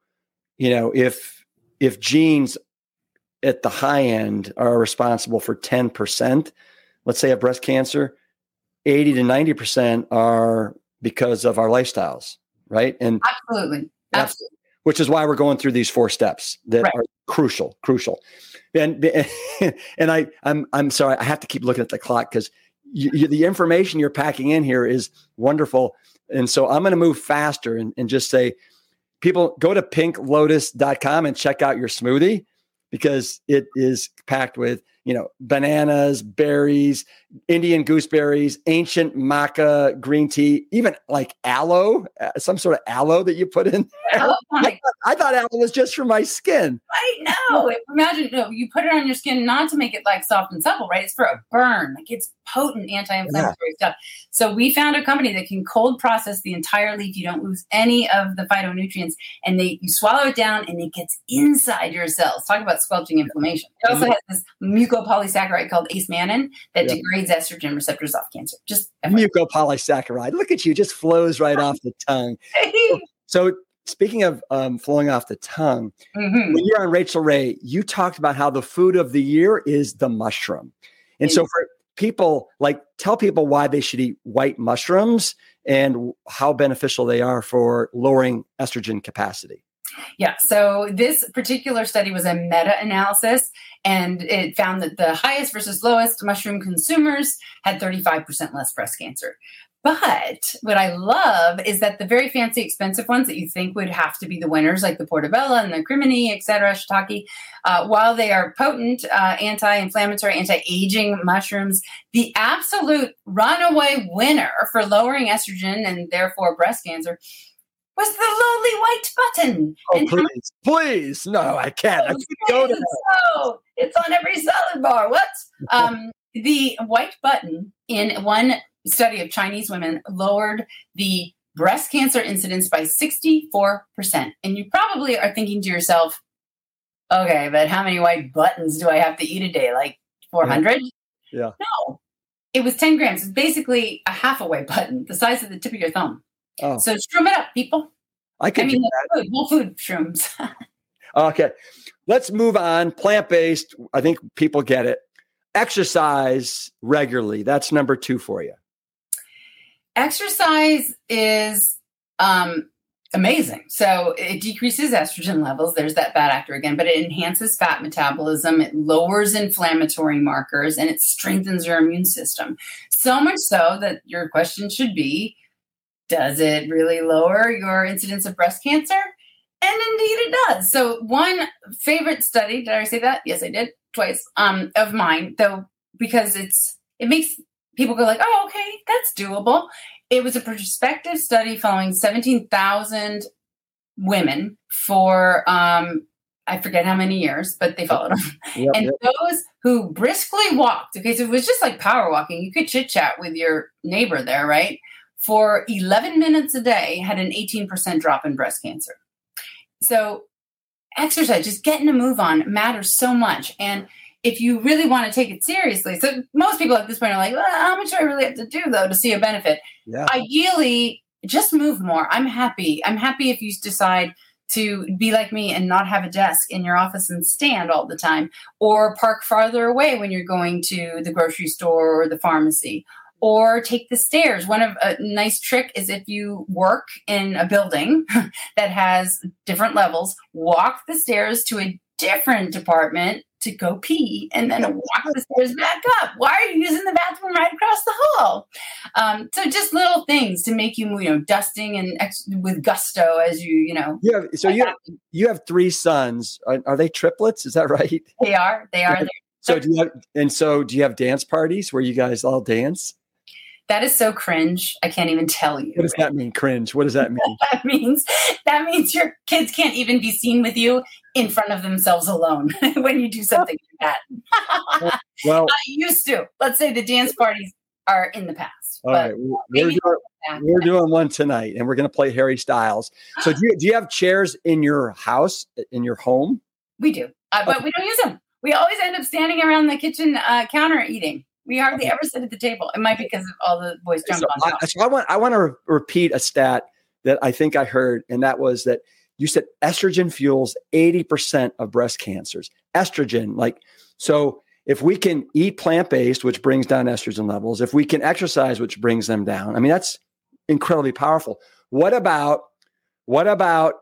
Speaker 1: you know, if if genes at the high end are responsible for 10%, let's say of breast cancer, 80 to 90% are because of our lifestyles, right?
Speaker 2: And absolutely. Absolutely.
Speaker 1: Which is why we're going through these four steps that right. are crucial, crucial. And and I I'm I'm sorry, I have to keep looking at the clock because the information you're packing in here is wonderful. And so I'm going to move faster and, and just say, people go to pinklotus.com and check out your smoothie because it is packed with you know, bananas, berries, Indian gooseberries, ancient maca green tea, even like aloe, uh, some sort of aloe that you put in.
Speaker 2: Oh,
Speaker 1: I, thought, I thought aloe was just for my skin.
Speaker 2: I know. Imagine you, know, you put it on your skin not to make it like soft and supple, right? It's for a burn. Like it's potent anti-inflammatory yeah. stuff. So we found a company that can cold process the entire leaf. You don't lose any of the phytonutrients, and they you swallow it down, and it gets inside your cells. Talk about squelching inflammation. It also has this mucopolysaccharide called acemannan that yep. degrades estrogen receptors off cancer. Just
Speaker 1: mucopolysaccharide. Look at you, just flows right off the tongue. so, speaking of um, flowing off the tongue, mm-hmm. when you're on Rachael Ray, you talked about how the food of the year is the mushroom. And so for people, like tell people why they should eat white mushrooms and how beneficial they are for lowering estrogen capacity.
Speaker 2: Yeah. So this particular study was a meta analysis, and it found that the highest versus lowest mushroom consumers had 35% less breast cancer. But what I love is that the very fancy, expensive ones that you think would have to be the winners, like the portobello and the crimini, etc., shiitake, uh, while they are potent uh, anti-inflammatory, anti-aging mushrooms, the absolute runaway winner for lowering estrogen and therefore breast cancer was the lowly white button.
Speaker 1: Oh, and please, please. No, I can't. I can't
Speaker 2: go to so it's on every salad bar. What? um, the white button in one study of Chinese women lowered the breast cancer incidence by 64%. And you probably are thinking to yourself, okay, but how many white buttons do I have to eat a day? Like 400?
Speaker 1: Yeah.
Speaker 2: No, it was 10 grams. It's basically a half a white button, the size of the tip of your thumb. Oh. So shroom it up, people.
Speaker 1: I can I mean,
Speaker 2: food, whole food shrooms.
Speaker 1: okay. Let's move on. Plant based. I think people get it. Exercise regularly. That's number two for you.
Speaker 2: Exercise is um, amazing. So it decreases estrogen levels. There's that bad actor again, but it enhances fat metabolism. It lowers inflammatory markers and it strengthens your immune system. So much so that your question should be does it really lower your incidence of breast cancer? And indeed it does. So one favorite study, did I say that? Yes, I did twice, um, of mine, though, because it's it makes people go like, oh, okay, that's doable. It was a prospective study following 17,000 women for um, I forget how many years, but they followed them. Yep, and yep. those who briskly walked, okay, so it was just like power walking. You could chit chat with your neighbor there, right? For 11 minutes a day had an 18% drop in breast cancer. So, exercise, just getting a move on matters so much. And if you really want to take it seriously, so most people at this point are like, well, how much do I really have to do though to see a benefit? Yeah. Ideally, just move more. I'm happy. I'm happy if you decide to be like me and not have a desk in your office and stand all the time, or park farther away when you're going to the grocery store or the pharmacy, or take the stairs. One of a nice trick is if you work in a building that has different levels, walk the stairs to a different department to go pee and then walk the stairs back up. Why are you using the bathroom right across the hall? Um, so just little things to make you, you know, dusting and ex- with gusto as you, you know.
Speaker 1: Yeah. So you have, you have three sons. Are, are, they triplets? Is that right?
Speaker 2: They are. They are.
Speaker 1: So do you have, and so do you have dance parties where you guys all dance?
Speaker 2: That is so cringe. I can't even tell you.
Speaker 1: What does that mean? Cringe. What does that mean?
Speaker 2: that means that means your kids can't even be seen with you in front of themselves alone when you do something like that. well, I used to. Let's say the dance parties are in the past.
Speaker 1: All right, we're doing, we're doing one tonight, and we're going to play Harry Styles. So, do you do you have chairs in your house in your home?
Speaker 2: We do, uh, but we don't use them. We always end up standing around the kitchen uh, counter eating. We hardly ever sit at the table. It might be because of all the boys jumped so on.
Speaker 1: I, so I want I want to re- repeat a stat that I think I heard, and that was that you said estrogen fuels 80% of breast cancers. Estrogen, like so if we can eat plant-based, which brings down estrogen levels, if we can exercise, which brings them down, I mean, that's incredibly powerful. What about what about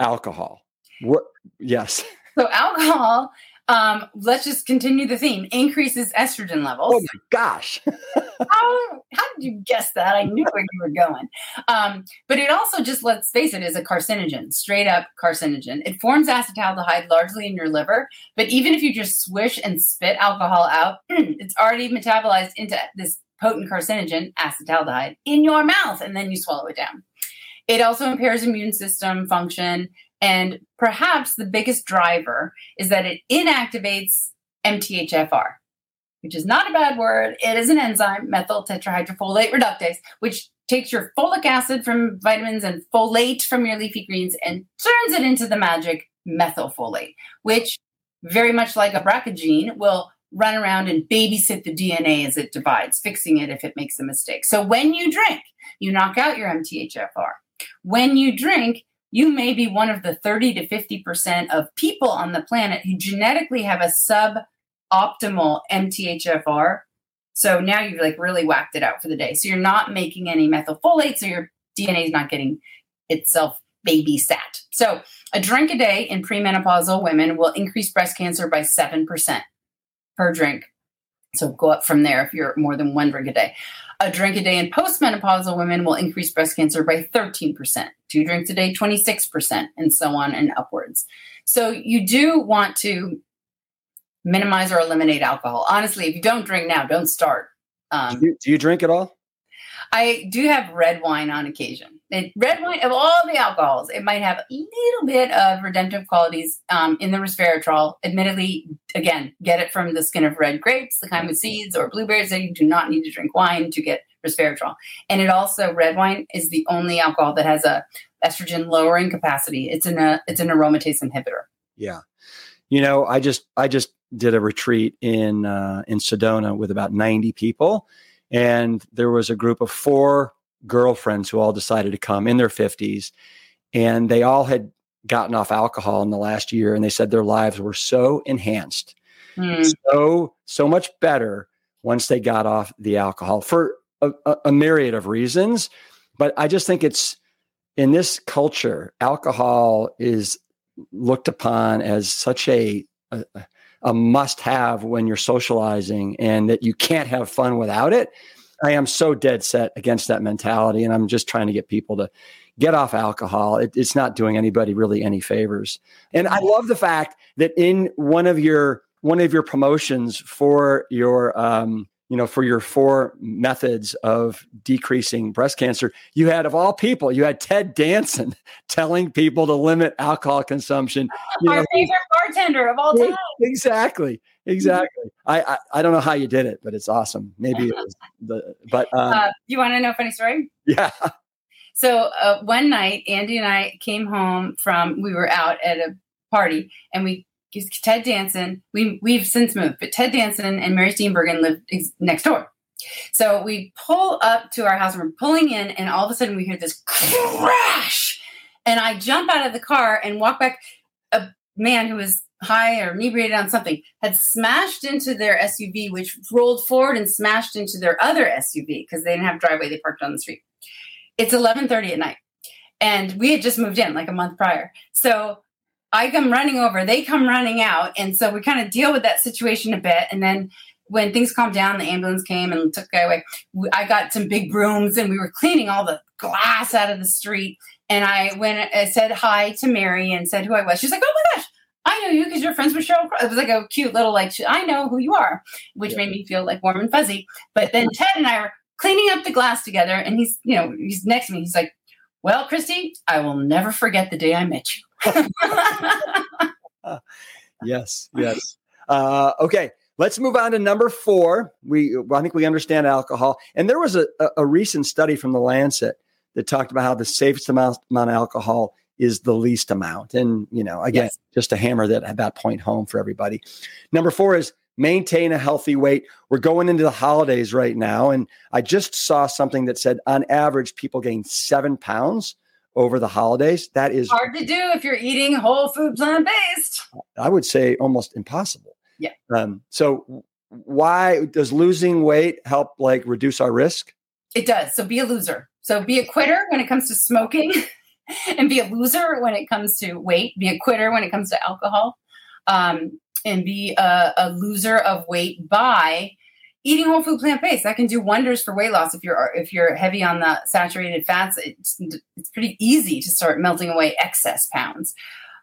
Speaker 1: alcohol? What yes.
Speaker 2: So alcohol Um, let's just continue the theme. Increases estrogen levels.
Speaker 1: Oh my gosh.
Speaker 2: how, how did you guess that? I knew where you were going. Um, but it also just, let's face it, is a carcinogen, straight up carcinogen. It forms acetaldehyde largely in your liver, but even if you just swish and spit alcohol out, it's already metabolized into this potent carcinogen, acetaldehyde, in your mouth, and then you swallow it down. It also impairs immune system function. And perhaps the biggest driver is that it inactivates MTHFR, which is not a bad word. It is an enzyme, methyl tetrahydrofolate reductase, which takes your folic acid from vitamins and folate from your leafy greens and turns it into the magic methylfolate, which very much like a BRCA gene will run around and babysit the DNA as it divides, fixing it if it makes a mistake. So when you drink, you knock out your MTHFR. When you drink, you may be one of the 30 to 50% of people on the planet who genetically have a suboptimal MTHFR. So now you've like really whacked it out for the day. So you're not making any methylfolate, so your DNA is not getting itself babysat. So a drink a day in premenopausal women will increase breast cancer by 7% per drink. So go up from there if you're more than one drink a day. A drink a day in postmenopausal women will increase breast cancer by 13%, two drinks a day, 26%, and so on and upwards. So you do want to minimize or eliminate alcohol. Honestly, if you don't drink now, don't start.
Speaker 1: Um, do, you, do you drink at all?
Speaker 2: I do have red wine on occasion. It, red wine of all the alcohols, it might have a little bit of redemptive qualities um, in the resveratrol. Admittedly, again, get it from the skin of red grapes, the kind with seeds or blueberries. That you do not need to drink wine to get resveratrol. And it also red wine is the only alcohol that has a estrogen lowering capacity. It's an a, it's an aromatase inhibitor.
Speaker 1: Yeah, you know, I just I just did a retreat in uh, in Sedona with about ninety people and there was a group of four girlfriends who all decided to come in their 50s. And they all had gotten off alcohol in the last year. And they said their lives were so enhanced, mm. so, so much better once they got off the alcohol for a, a, a myriad of reasons. But I just think it's in this culture, alcohol is looked upon as such a, a, a must have when you're socializing and that you can't have fun without it. I am so dead set against that mentality. And I'm just trying to get people to get off alcohol. It, it's not doing anybody really any favors. And I love the fact that in one of your one of your promotions for your um, you know, for your four methods of decreasing breast cancer, you had of all people, you had Ted Danson telling people to limit alcohol consumption.
Speaker 2: You Our know, favorite bartender of all time.
Speaker 1: Exactly. Exactly. I, I, I don't know how you did it, but it's awesome. Maybe it was the but um, uh,
Speaker 2: you want to know a funny story?
Speaker 1: Yeah.
Speaker 2: So uh, one night, Andy and I came home from we were out at a party, and we Ted Danson. We we've since moved, but Ted Danson and Mary Steenburgen live next door. So we pull up to our house and we're pulling in, and all of a sudden we hear this crash, and I jump out of the car and walk back. A man who was high or inebriated on something had smashed into their SUV, which rolled forward and smashed into their other SUV because they didn't have driveway; they parked on the street. It's eleven thirty at night, and we had just moved in like a month prior. So I come running over, they come running out. And so we kind of deal with that situation a bit. And then when things calmed down, the ambulance came and took the guy away. I got some big brooms and we were cleaning all the glass out of the street. And I went, I said hi to Mary and said who I was. She's like, oh my gosh, I know you because you're friends with Cheryl. It was like a cute little, like, I know who you are, which yeah. made me feel like warm and fuzzy. But then Ted and I were cleaning up the glass together. And he's, you know, he's next to me. He's like, well, Kristi, I will never forget the day I met you.
Speaker 1: yes, yes. Uh, okay, let's move on to number four. We I think we understand alcohol, and there was a, a recent study from the Lancet that talked about how the safest amount, amount of alcohol is the least amount. And you know, again, yes. just to hammer that that point home for everybody. Number four is maintain a healthy weight. We're going into the holidays right now, and I just saw something that said on average people gain seven pounds over the holidays. That is
Speaker 2: hard to do if you're eating whole food plant based.
Speaker 1: I would say almost impossible.
Speaker 2: Yeah.
Speaker 1: Um, so why does losing weight help like reduce our risk?
Speaker 2: It does. So be a loser. So be a quitter when it comes to smoking and be a loser when it comes to weight, be a quitter when it comes to alcohol. Um, and be a, a loser of weight by eating whole food plant based that can do wonders for weight loss if you're if you're heavy on the saturated fats. It's, it's pretty easy to start melting away excess pounds.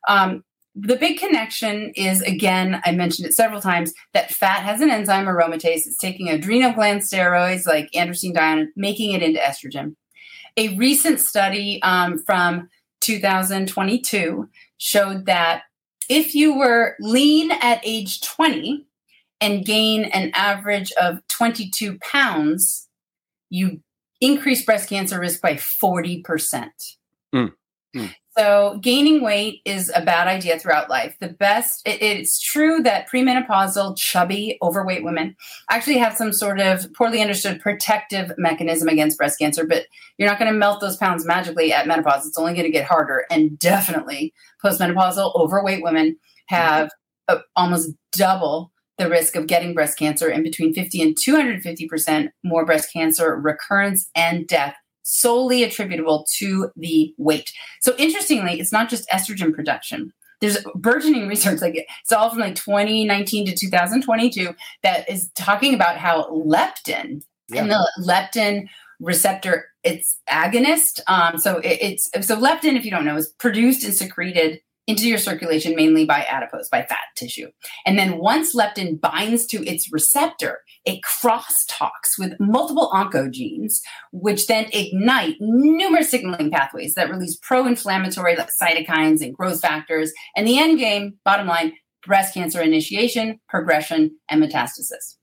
Speaker 2: Um, the big connection is again i mentioned it several times that fat has an enzyme aromatase. It's taking adrenal gland steroids like androstenedione making it into estrogen. A recent study um, from 2022 showed that if you were lean at age 20 and gain an average of 22 pounds, you increase breast cancer risk by 40%. Mm. Mm. So, gaining weight is a bad idea throughout life. The best, it, it's true that premenopausal, chubby, overweight women actually have some sort of poorly understood protective mechanism against breast cancer, but you're not going to melt those pounds magically at menopause. It's only going to get harder. And definitely, postmenopausal, overweight women have a, almost double the risk of getting breast cancer and between 50 and 250% more breast cancer recurrence and death solely attributable to the weight. So interestingly, it's not just estrogen production. There's burgeoning research, like it's all from like 2019 to 2022, that is talking about how leptin yeah. and the leptin receptor it's agonist. Um, so it, it's so leptin, if you don't know, is produced and secreted into your circulation mainly by adipose, by fat tissue. And then once leptin binds to its receptor, it crosstalks with multiple oncogenes, which then ignite numerous signaling pathways that release pro inflammatory cytokines and growth factors. And the end game, bottom line, breast cancer initiation, progression, and metastasis.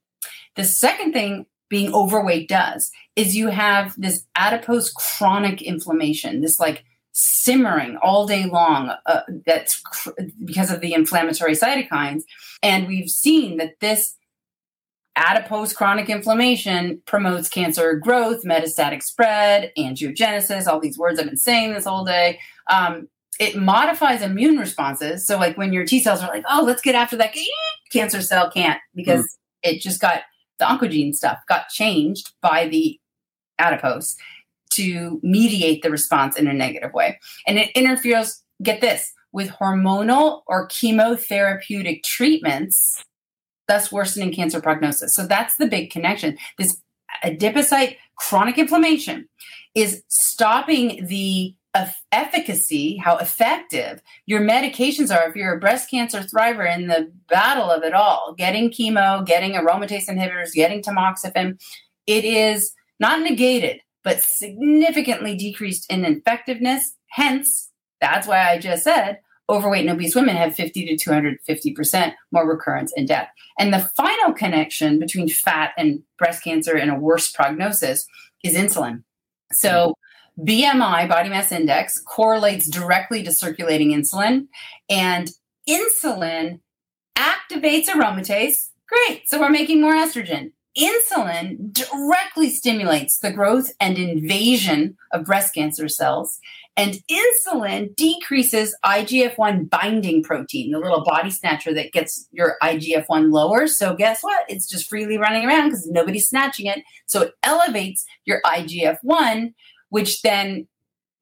Speaker 2: The second thing being overweight does is you have this adipose chronic inflammation, this like simmering all day long. Uh, that's cr- because of the inflammatory cytokines. And we've seen that this adipose chronic inflammation promotes cancer growth, metastatic spread, angiogenesis, all these words I've been saying this whole day. Um, it modifies immune responses. So, like when your T cells are like, oh, let's get after that cancer cell, can't because mm. it just got the oncogene stuff got changed by the adipose to mediate the response in a negative way. And it interferes, get this, with hormonal or chemotherapeutic treatments, thus worsening cancer prognosis. So that's the big connection. This adipocyte chronic inflammation is stopping the efficacy, how effective your medications are if you're a breast cancer thriver in the battle of it all, getting chemo, getting aromatase inhibitors, getting tamoxifen, it is not negated, but significantly decreased in effectiveness. Hence, that's why I just said overweight and obese women have 50 to 250% more recurrence and death. And the final connection between fat and breast cancer and a worse prognosis is insulin. So, BMI, body mass index, correlates directly to circulating insulin, and insulin activates aromatase. Great. So, we're making more estrogen insulin directly stimulates the growth and invasion of breast cancer cells. And insulin decreases IGF 1 binding protein, the little body snatcher that gets your IGF 1 lower. So, guess what? It's just freely running around because nobody's snatching it. So, it elevates your IGF 1, which then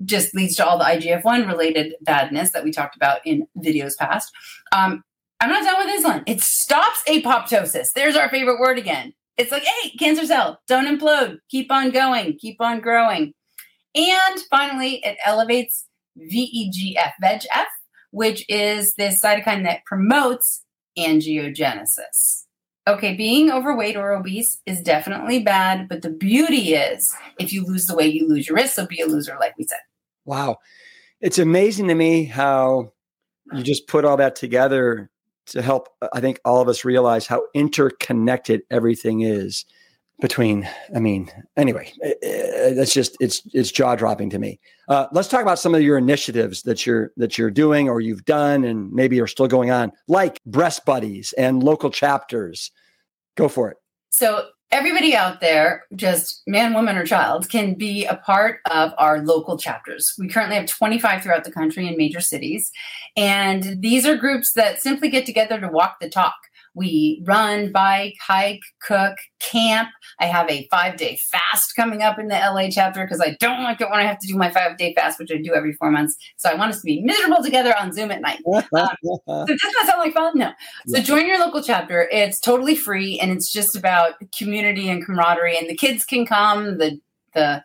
Speaker 2: just leads to all the IGF 1 related badness that we talked about in videos past. Um, I'm not done with insulin. It stops apoptosis. There's our favorite word again. It's like, hey, cancer cell, don't implode. Keep on going. Keep on growing. And finally, it elevates VEGF, VEGF, which is this cytokine that promotes angiogenesis. Okay, being overweight or obese is definitely bad, but the beauty is if you lose the weight, you lose your risk. So be a loser, like we said.
Speaker 1: Wow. It's amazing to me how you just put all that together to help uh, i think all of us realize how interconnected everything is between i mean anyway eh, eh, that's just it's it's jaw dropping to me. Uh, let's talk about some of your initiatives that you're that you're doing or you've done and maybe are still going on like breast buddies and local chapters. Go for it.
Speaker 2: So everybody out there, just man, woman, or child, can be a part of our local chapters. We currently have 25 throughout the country in major cities. And these are groups that simply get together to walk the talk. We run, bike, hike, cook, camp. I have a five day fast coming up in the LA chapter because I don't like it when I have to do my five day fast, which I do every four months. So I want us to be miserable together on Zoom at night. Um, so does that sound like fun? No. So join your local chapter. It's totally free and it's just about community and camaraderie. And the kids can come, the the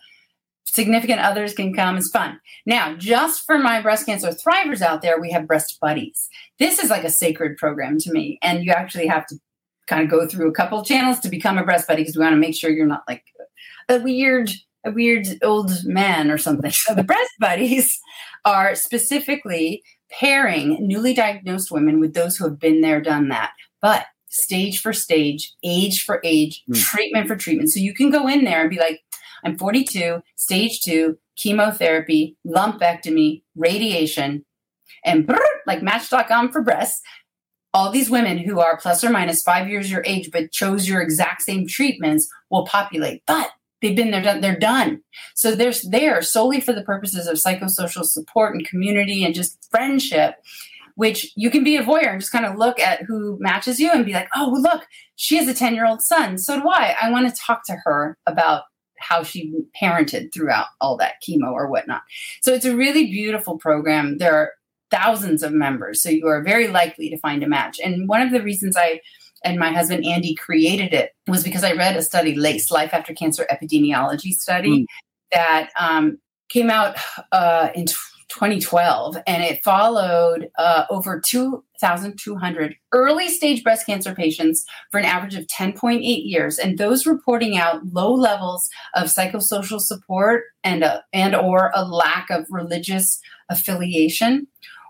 Speaker 2: significant others can come. It's fun. Now, just for my breast cancer thrivers out there, we have breast buddies. This is like a sacred program to me. And you actually have to kind of go through a couple channels to become a breast buddy because we want to make sure you're not like a weird a weird old man or something. So the breast buddies are specifically pairing newly diagnosed women with those who have been there, done that. But stage for stage, age for age, mm. treatment for treatment. So you can go in there and be like, I'm 42, stage two, chemotherapy, lumpectomy, radiation, and like Match.com for breasts. All these women who are plus or minus five years your age, but chose your exact same treatments will populate. But they've been there, done, they're done. So they're there solely for the purposes of psychosocial support and community and just friendship which you can be a voyeur and just kind of look at who matches you and be like, oh, look, she has a 10 year old son. So do I. I want to talk to her about how she parented throughout all that chemo or whatnot. So it's a really beautiful program. There are thousands of members, so you are very likely to find a match. And one of the reasons I and my husband Andy created it was because I read a study, LACE, Life After Cancer Epidemiology Study, mm. that um, came out uh, in 2012, and it followed uh, over 2,200 early stage breast cancer patients for an average of 10.8 years, and those reporting out low levels of psychosocial support and a, and or a lack of religious affiliation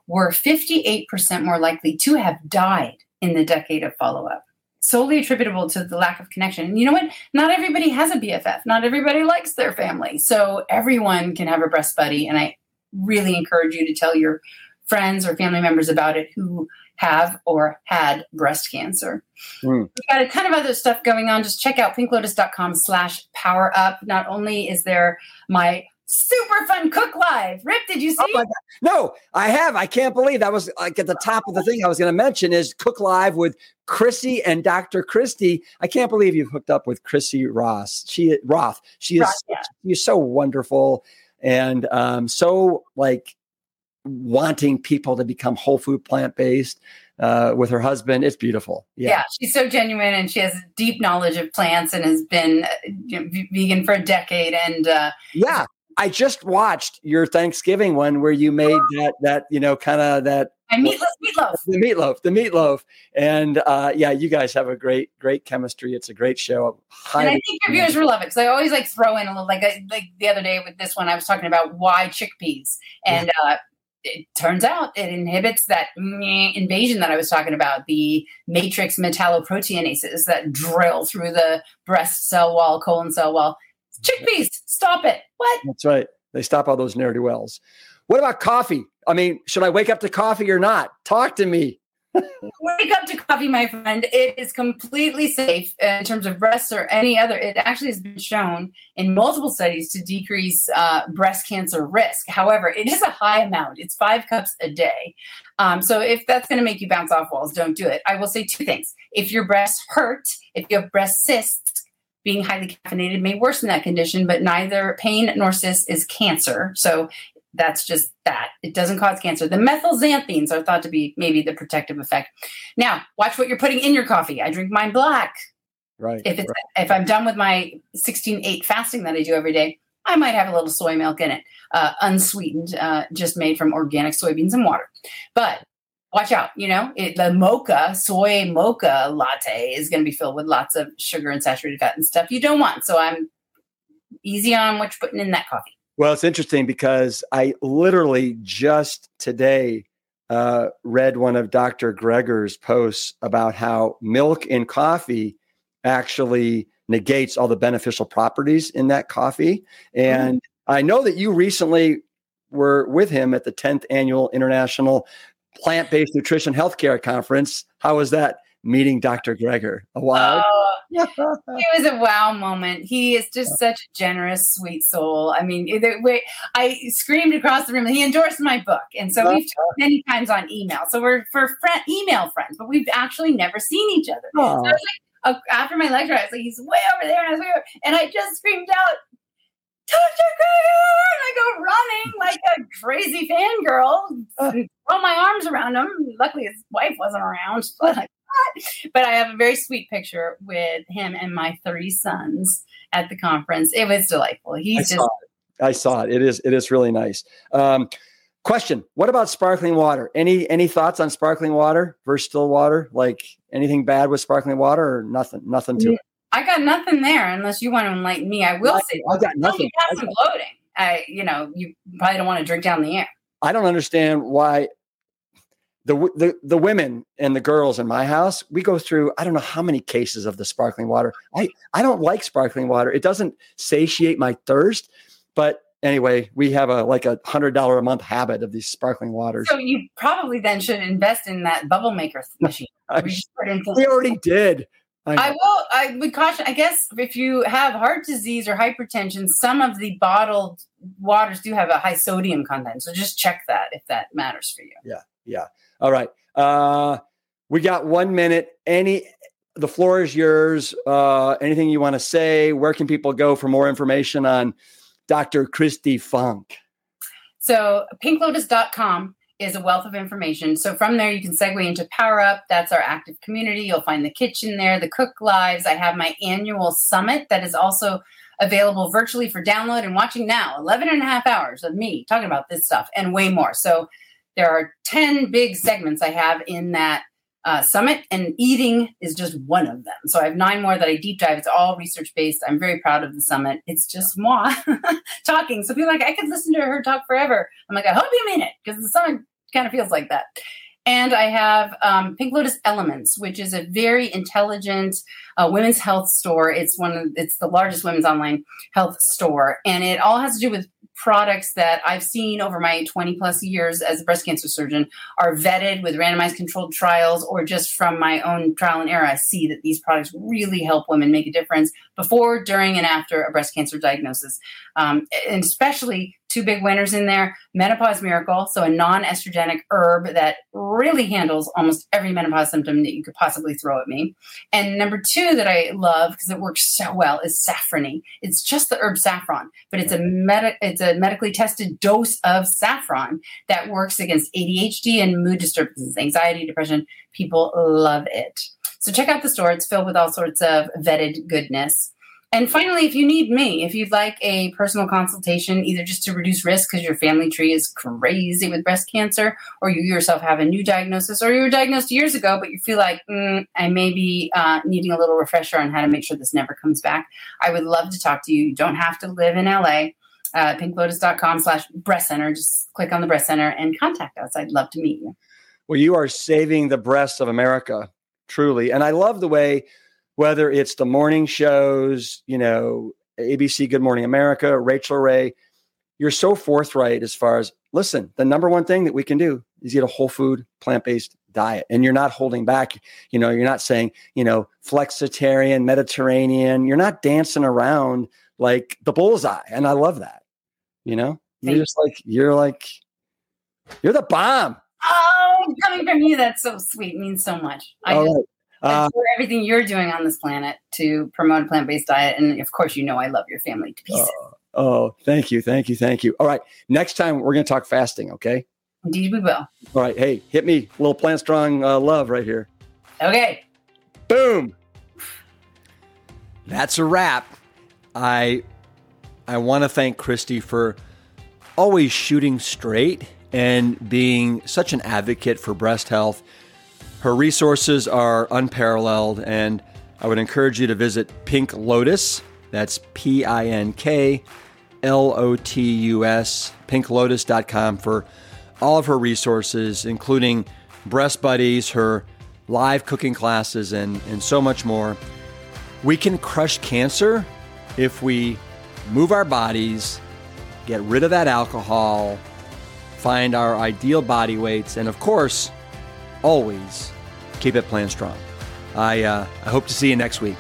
Speaker 2: were 58% more likely to have died in the decade of follow up solely attributable to the lack of connection. And you know what? Not everybody has a BFF. Not everybody likes their family. So everyone can have a breast buddy. And I really encourage you to tell your friends or family members about it who have or had breast cancer. Mm. We've got a ton of other stuff going on. Just check out pinklotus.com slash power up. Not only is there my super fun cook live. Rip, did you see? Oh
Speaker 1: no, I have. I can't believe that was like at the top of the thing I was going to mention is cook live with Chrissy and Dr. Kristi. I can't believe you've hooked up with Chrissy Ross. She Roth. She is Roth, yeah. she's so wonderful and um, so like wanting people to become whole food plant based uh, with her husband. It's beautiful.
Speaker 2: Yeah. yeah. she's so genuine and she has deep knowledge of plants and has been uh, you know, vegan for a decade. And uh,
Speaker 1: yeah, I just watched your Thanksgiving one where you made that that you know kind of that
Speaker 2: and meatloaf, meatloaf,
Speaker 1: the meatloaf, the meatloaf, and uh, yeah, you guys have a great, great chemistry. It's a great show.
Speaker 2: and I think your viewers will love it because I always like throw in a little like like the other day with this one. I was talking about why chickpeas, and uh, it turns out it inhibits that invasion that I was talking about, the matrix metalloproteinases that drill through the breast cell wall, colon cell wall. Chickpeas, stop it. What?
Speaker 1: That's right. They stop all those ne'er do wells. What about coffee? I mean, should I wake up to coffee or not? Talk to me.
Speaker 2: wake up to coffee, my friend. It is completely safe in terms of breast or any other. It actually has been shown in multiple studies to decrease uh, breast cancer risk. However, it is a high amount. It's five cups a day. Um, so if that's going to make you bounce off walls, don't do it. I will say two things. If your breasts hurt, if you have breast cysts, being highly caffeinated may worsen that condition, but neither pain nor cyst is cancer. So that's just that. It doesn't cause cancer. The methylxanthines are thought to be maybe the protective effect. Now, watch what you're putting in your coffee. I drink mine black.
Speaker 1: Right.
Speaker 2: If it's
Speaker 1: right.
Speaker 2: if I'm done with my 16-8 fasting that I do every day, I might have a little soy milk in it, uh, unsweetened, uh, just made from organic soybeans and water. But watch out, you know, it, the mocha, soy mocha latte is going to be filled with lots of sugar and saturated fat and stuff you don't want. So I'm easy on what you're putting in that coffee.
Speaker 1: Well, it's interesting because I literally just today uh, read one of Dr. Greger's posts about how milk in coffee actually negates all the beneficial properties in that coffee. And mm-hmm. I know that you recently were with him at the 10th annual International Plant Based Nutrition Healthcare Conference. How was that? meeting Dr. Greger? A wow.
Speaker 2: Oh, it was a wow moment. He is just such a generous, sweet soul. I mean, I screamed across the room. He endorsed my book, and so we've talked many times on email. So we're for friend, email friends, but we've actually never seen each other. So I was like, uh, after my lecture, I was like, he's way over there, and I was like, and I just screamed out, Dr. Greger! And I go running like a crazy fangirl, uh, throw my arms around him. Luckily, his wife wasn't around. But, like, but I have a very sweet picture with him and my three sons at the conference. It was delightful. He's I just.
Speaker 1: Saw I saw it. It is. It is really nice. Um, question: What about sparkling water? Any any thoughts on sparkling water versus still water? Like anything bad with sparkling water, or nothing? Nothing to it.
Speaker 2: I got nothing there unless you want to enlighten me. I will I, say, I got nothing. You have some bloating. I, you know, you probably don't want to drink down the air.
Speaker 1: I don't understand why the, the the women and the girls in my house we go through I don't know how many cases of the sparkling water. I I don't like sparkling water. It doesn't satiate my thirst. But anyway, we have a like a hundred dollar a month habit of these sparkling waters.
Speaker 2: So you probably then should invest in that bubble maker machine.
Speaker 1: we already did.
Speaker 2: I, will. I would caution. I guess if you have heart disease or hypertension, some of the bottled waters do have a high sodium content. So just check that if that matters for you.
Speaker 1: Yeah. Yeah. All right. Uh, we got one minute. Any. The floor is yours. Uh, anything you want to say? Where can people go for more information on Dr. Kristi Funk?
Speaker 2: So pinklotus.com is a wealth of information. So from there, you can segue into Power Up. That's our active community. You'll find the kitchen there, the cook lives. I have my annual summit that is also available virtually for download and watching now 11 and a half hours of me talking about this stuff and way more. So there are 10 big segments I have in that uh, summit, and eating is just one of them. So I have nine more that I deep dive. It's all research based. I'm very proud of the summit. It's just moi talking. So people like, I could listen to her talk forever. I'm like, I hope you mean it because the summit kind of feels like that. And I have um, Pink Lotus Elements, which is a very intelligent uh, women's health store. It's one of it's the largest women's online health store, and it all has to do with products that I've seen over my 20 plus years as a breast cancer surgeon are vetted with randomized controlled trials, or just from my own trial and error, I see that these products really help women make a difference before, during, and after a breast cancer diagnosis. Um, and especially two big winners in there menopause miracle so a non-estrogenic herb that really handles almost every menopause symptom that you could possibly throw at me. And number two that i love because it works so well is Safrany it's just the herb saffron but it's a med- it's a medically tested dose of saffron that works against adhd and mood disturbances anxiety depression. People love it. So check out the store. It's filled with all sorts of vetted goodness and finally, if you need me, if you'd like a personal consultation, either just to reduce risk because your family tree is crazy with breast cancer, or you yourself have a new diagnosis, or you were diagnosed years ago, but you feel like mm, I may be uh, needing a little refresher on how to make sure this never comes back, I would love to talk to you. You don't have to live in LA. Uh, pinklotus.com slash breast center. Just click on the breast center and contact us. I'd love to meet you.
Speaker 1: Well, you are saving the breasts of America, truly. And I love the way whether it's the morning shows, you know, ABC Good Morning America, Rachael Ray, you're so forthright as far as listen, the number one thing that we can do is eat a whole food, plant based diet. And you're not holding back. You know, you're not saying, you know, flexitarian, Mediterranean. You're not dancing around like the bullseye. And I love that. You know, you're just like, you're like, you're the bomb.
Speaker 2: Oh, coming from you, that's so sweet. It means so much. I right. Uh, for everything you're doing on this planet to promote a plant based diet. And of course, you know I love your family to pieces.
Speaker 1: Uh, oh, thank you. Thank you. Thank you. All right. Next time, we're going to talk fasting, okay?
Speaker 2: Indeed, we will. All
Speaker 1: right. Hey, hit me. A little plant strong uh, love right here.
Speaker 2: Okay.
Speaker 1: Boom. That's a wrap. I I want to thank Kristi for always shooting straight and being such an advocate for breast health. Her resources are unparalleled, and I would encourage you to visit Pink Lotus. That's P I N K L O T U S, pinklotus.com for all of her resources, including Breast Buddies, her live cooking classes, and, and so much more. We can crush cancer if we move our bodies, get rid of that alcohol, find our ideal body weights, and of course, always keep it plant strong. I, uh, I hope to see you next week.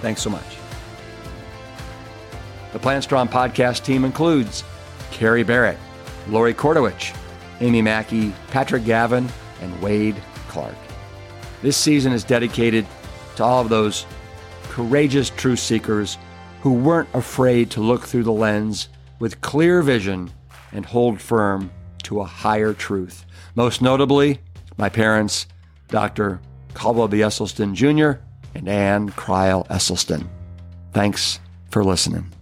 Speaker 1: Thanks so much. The Plant Strong podcast team includes Carrie Barrett, Lori Kordowich, Amy Mackey, Patrick Gavin, and Wade Clark. This season is dedicated to all of those courageous truth seekers who weren't afraid to look through the lens with clear vision and hold firm to a higher truth. Most notably, my parents, Dr. Caldwell B. Esselstyn Jr. and Ann Crile Esselstyn. Thanks for listening.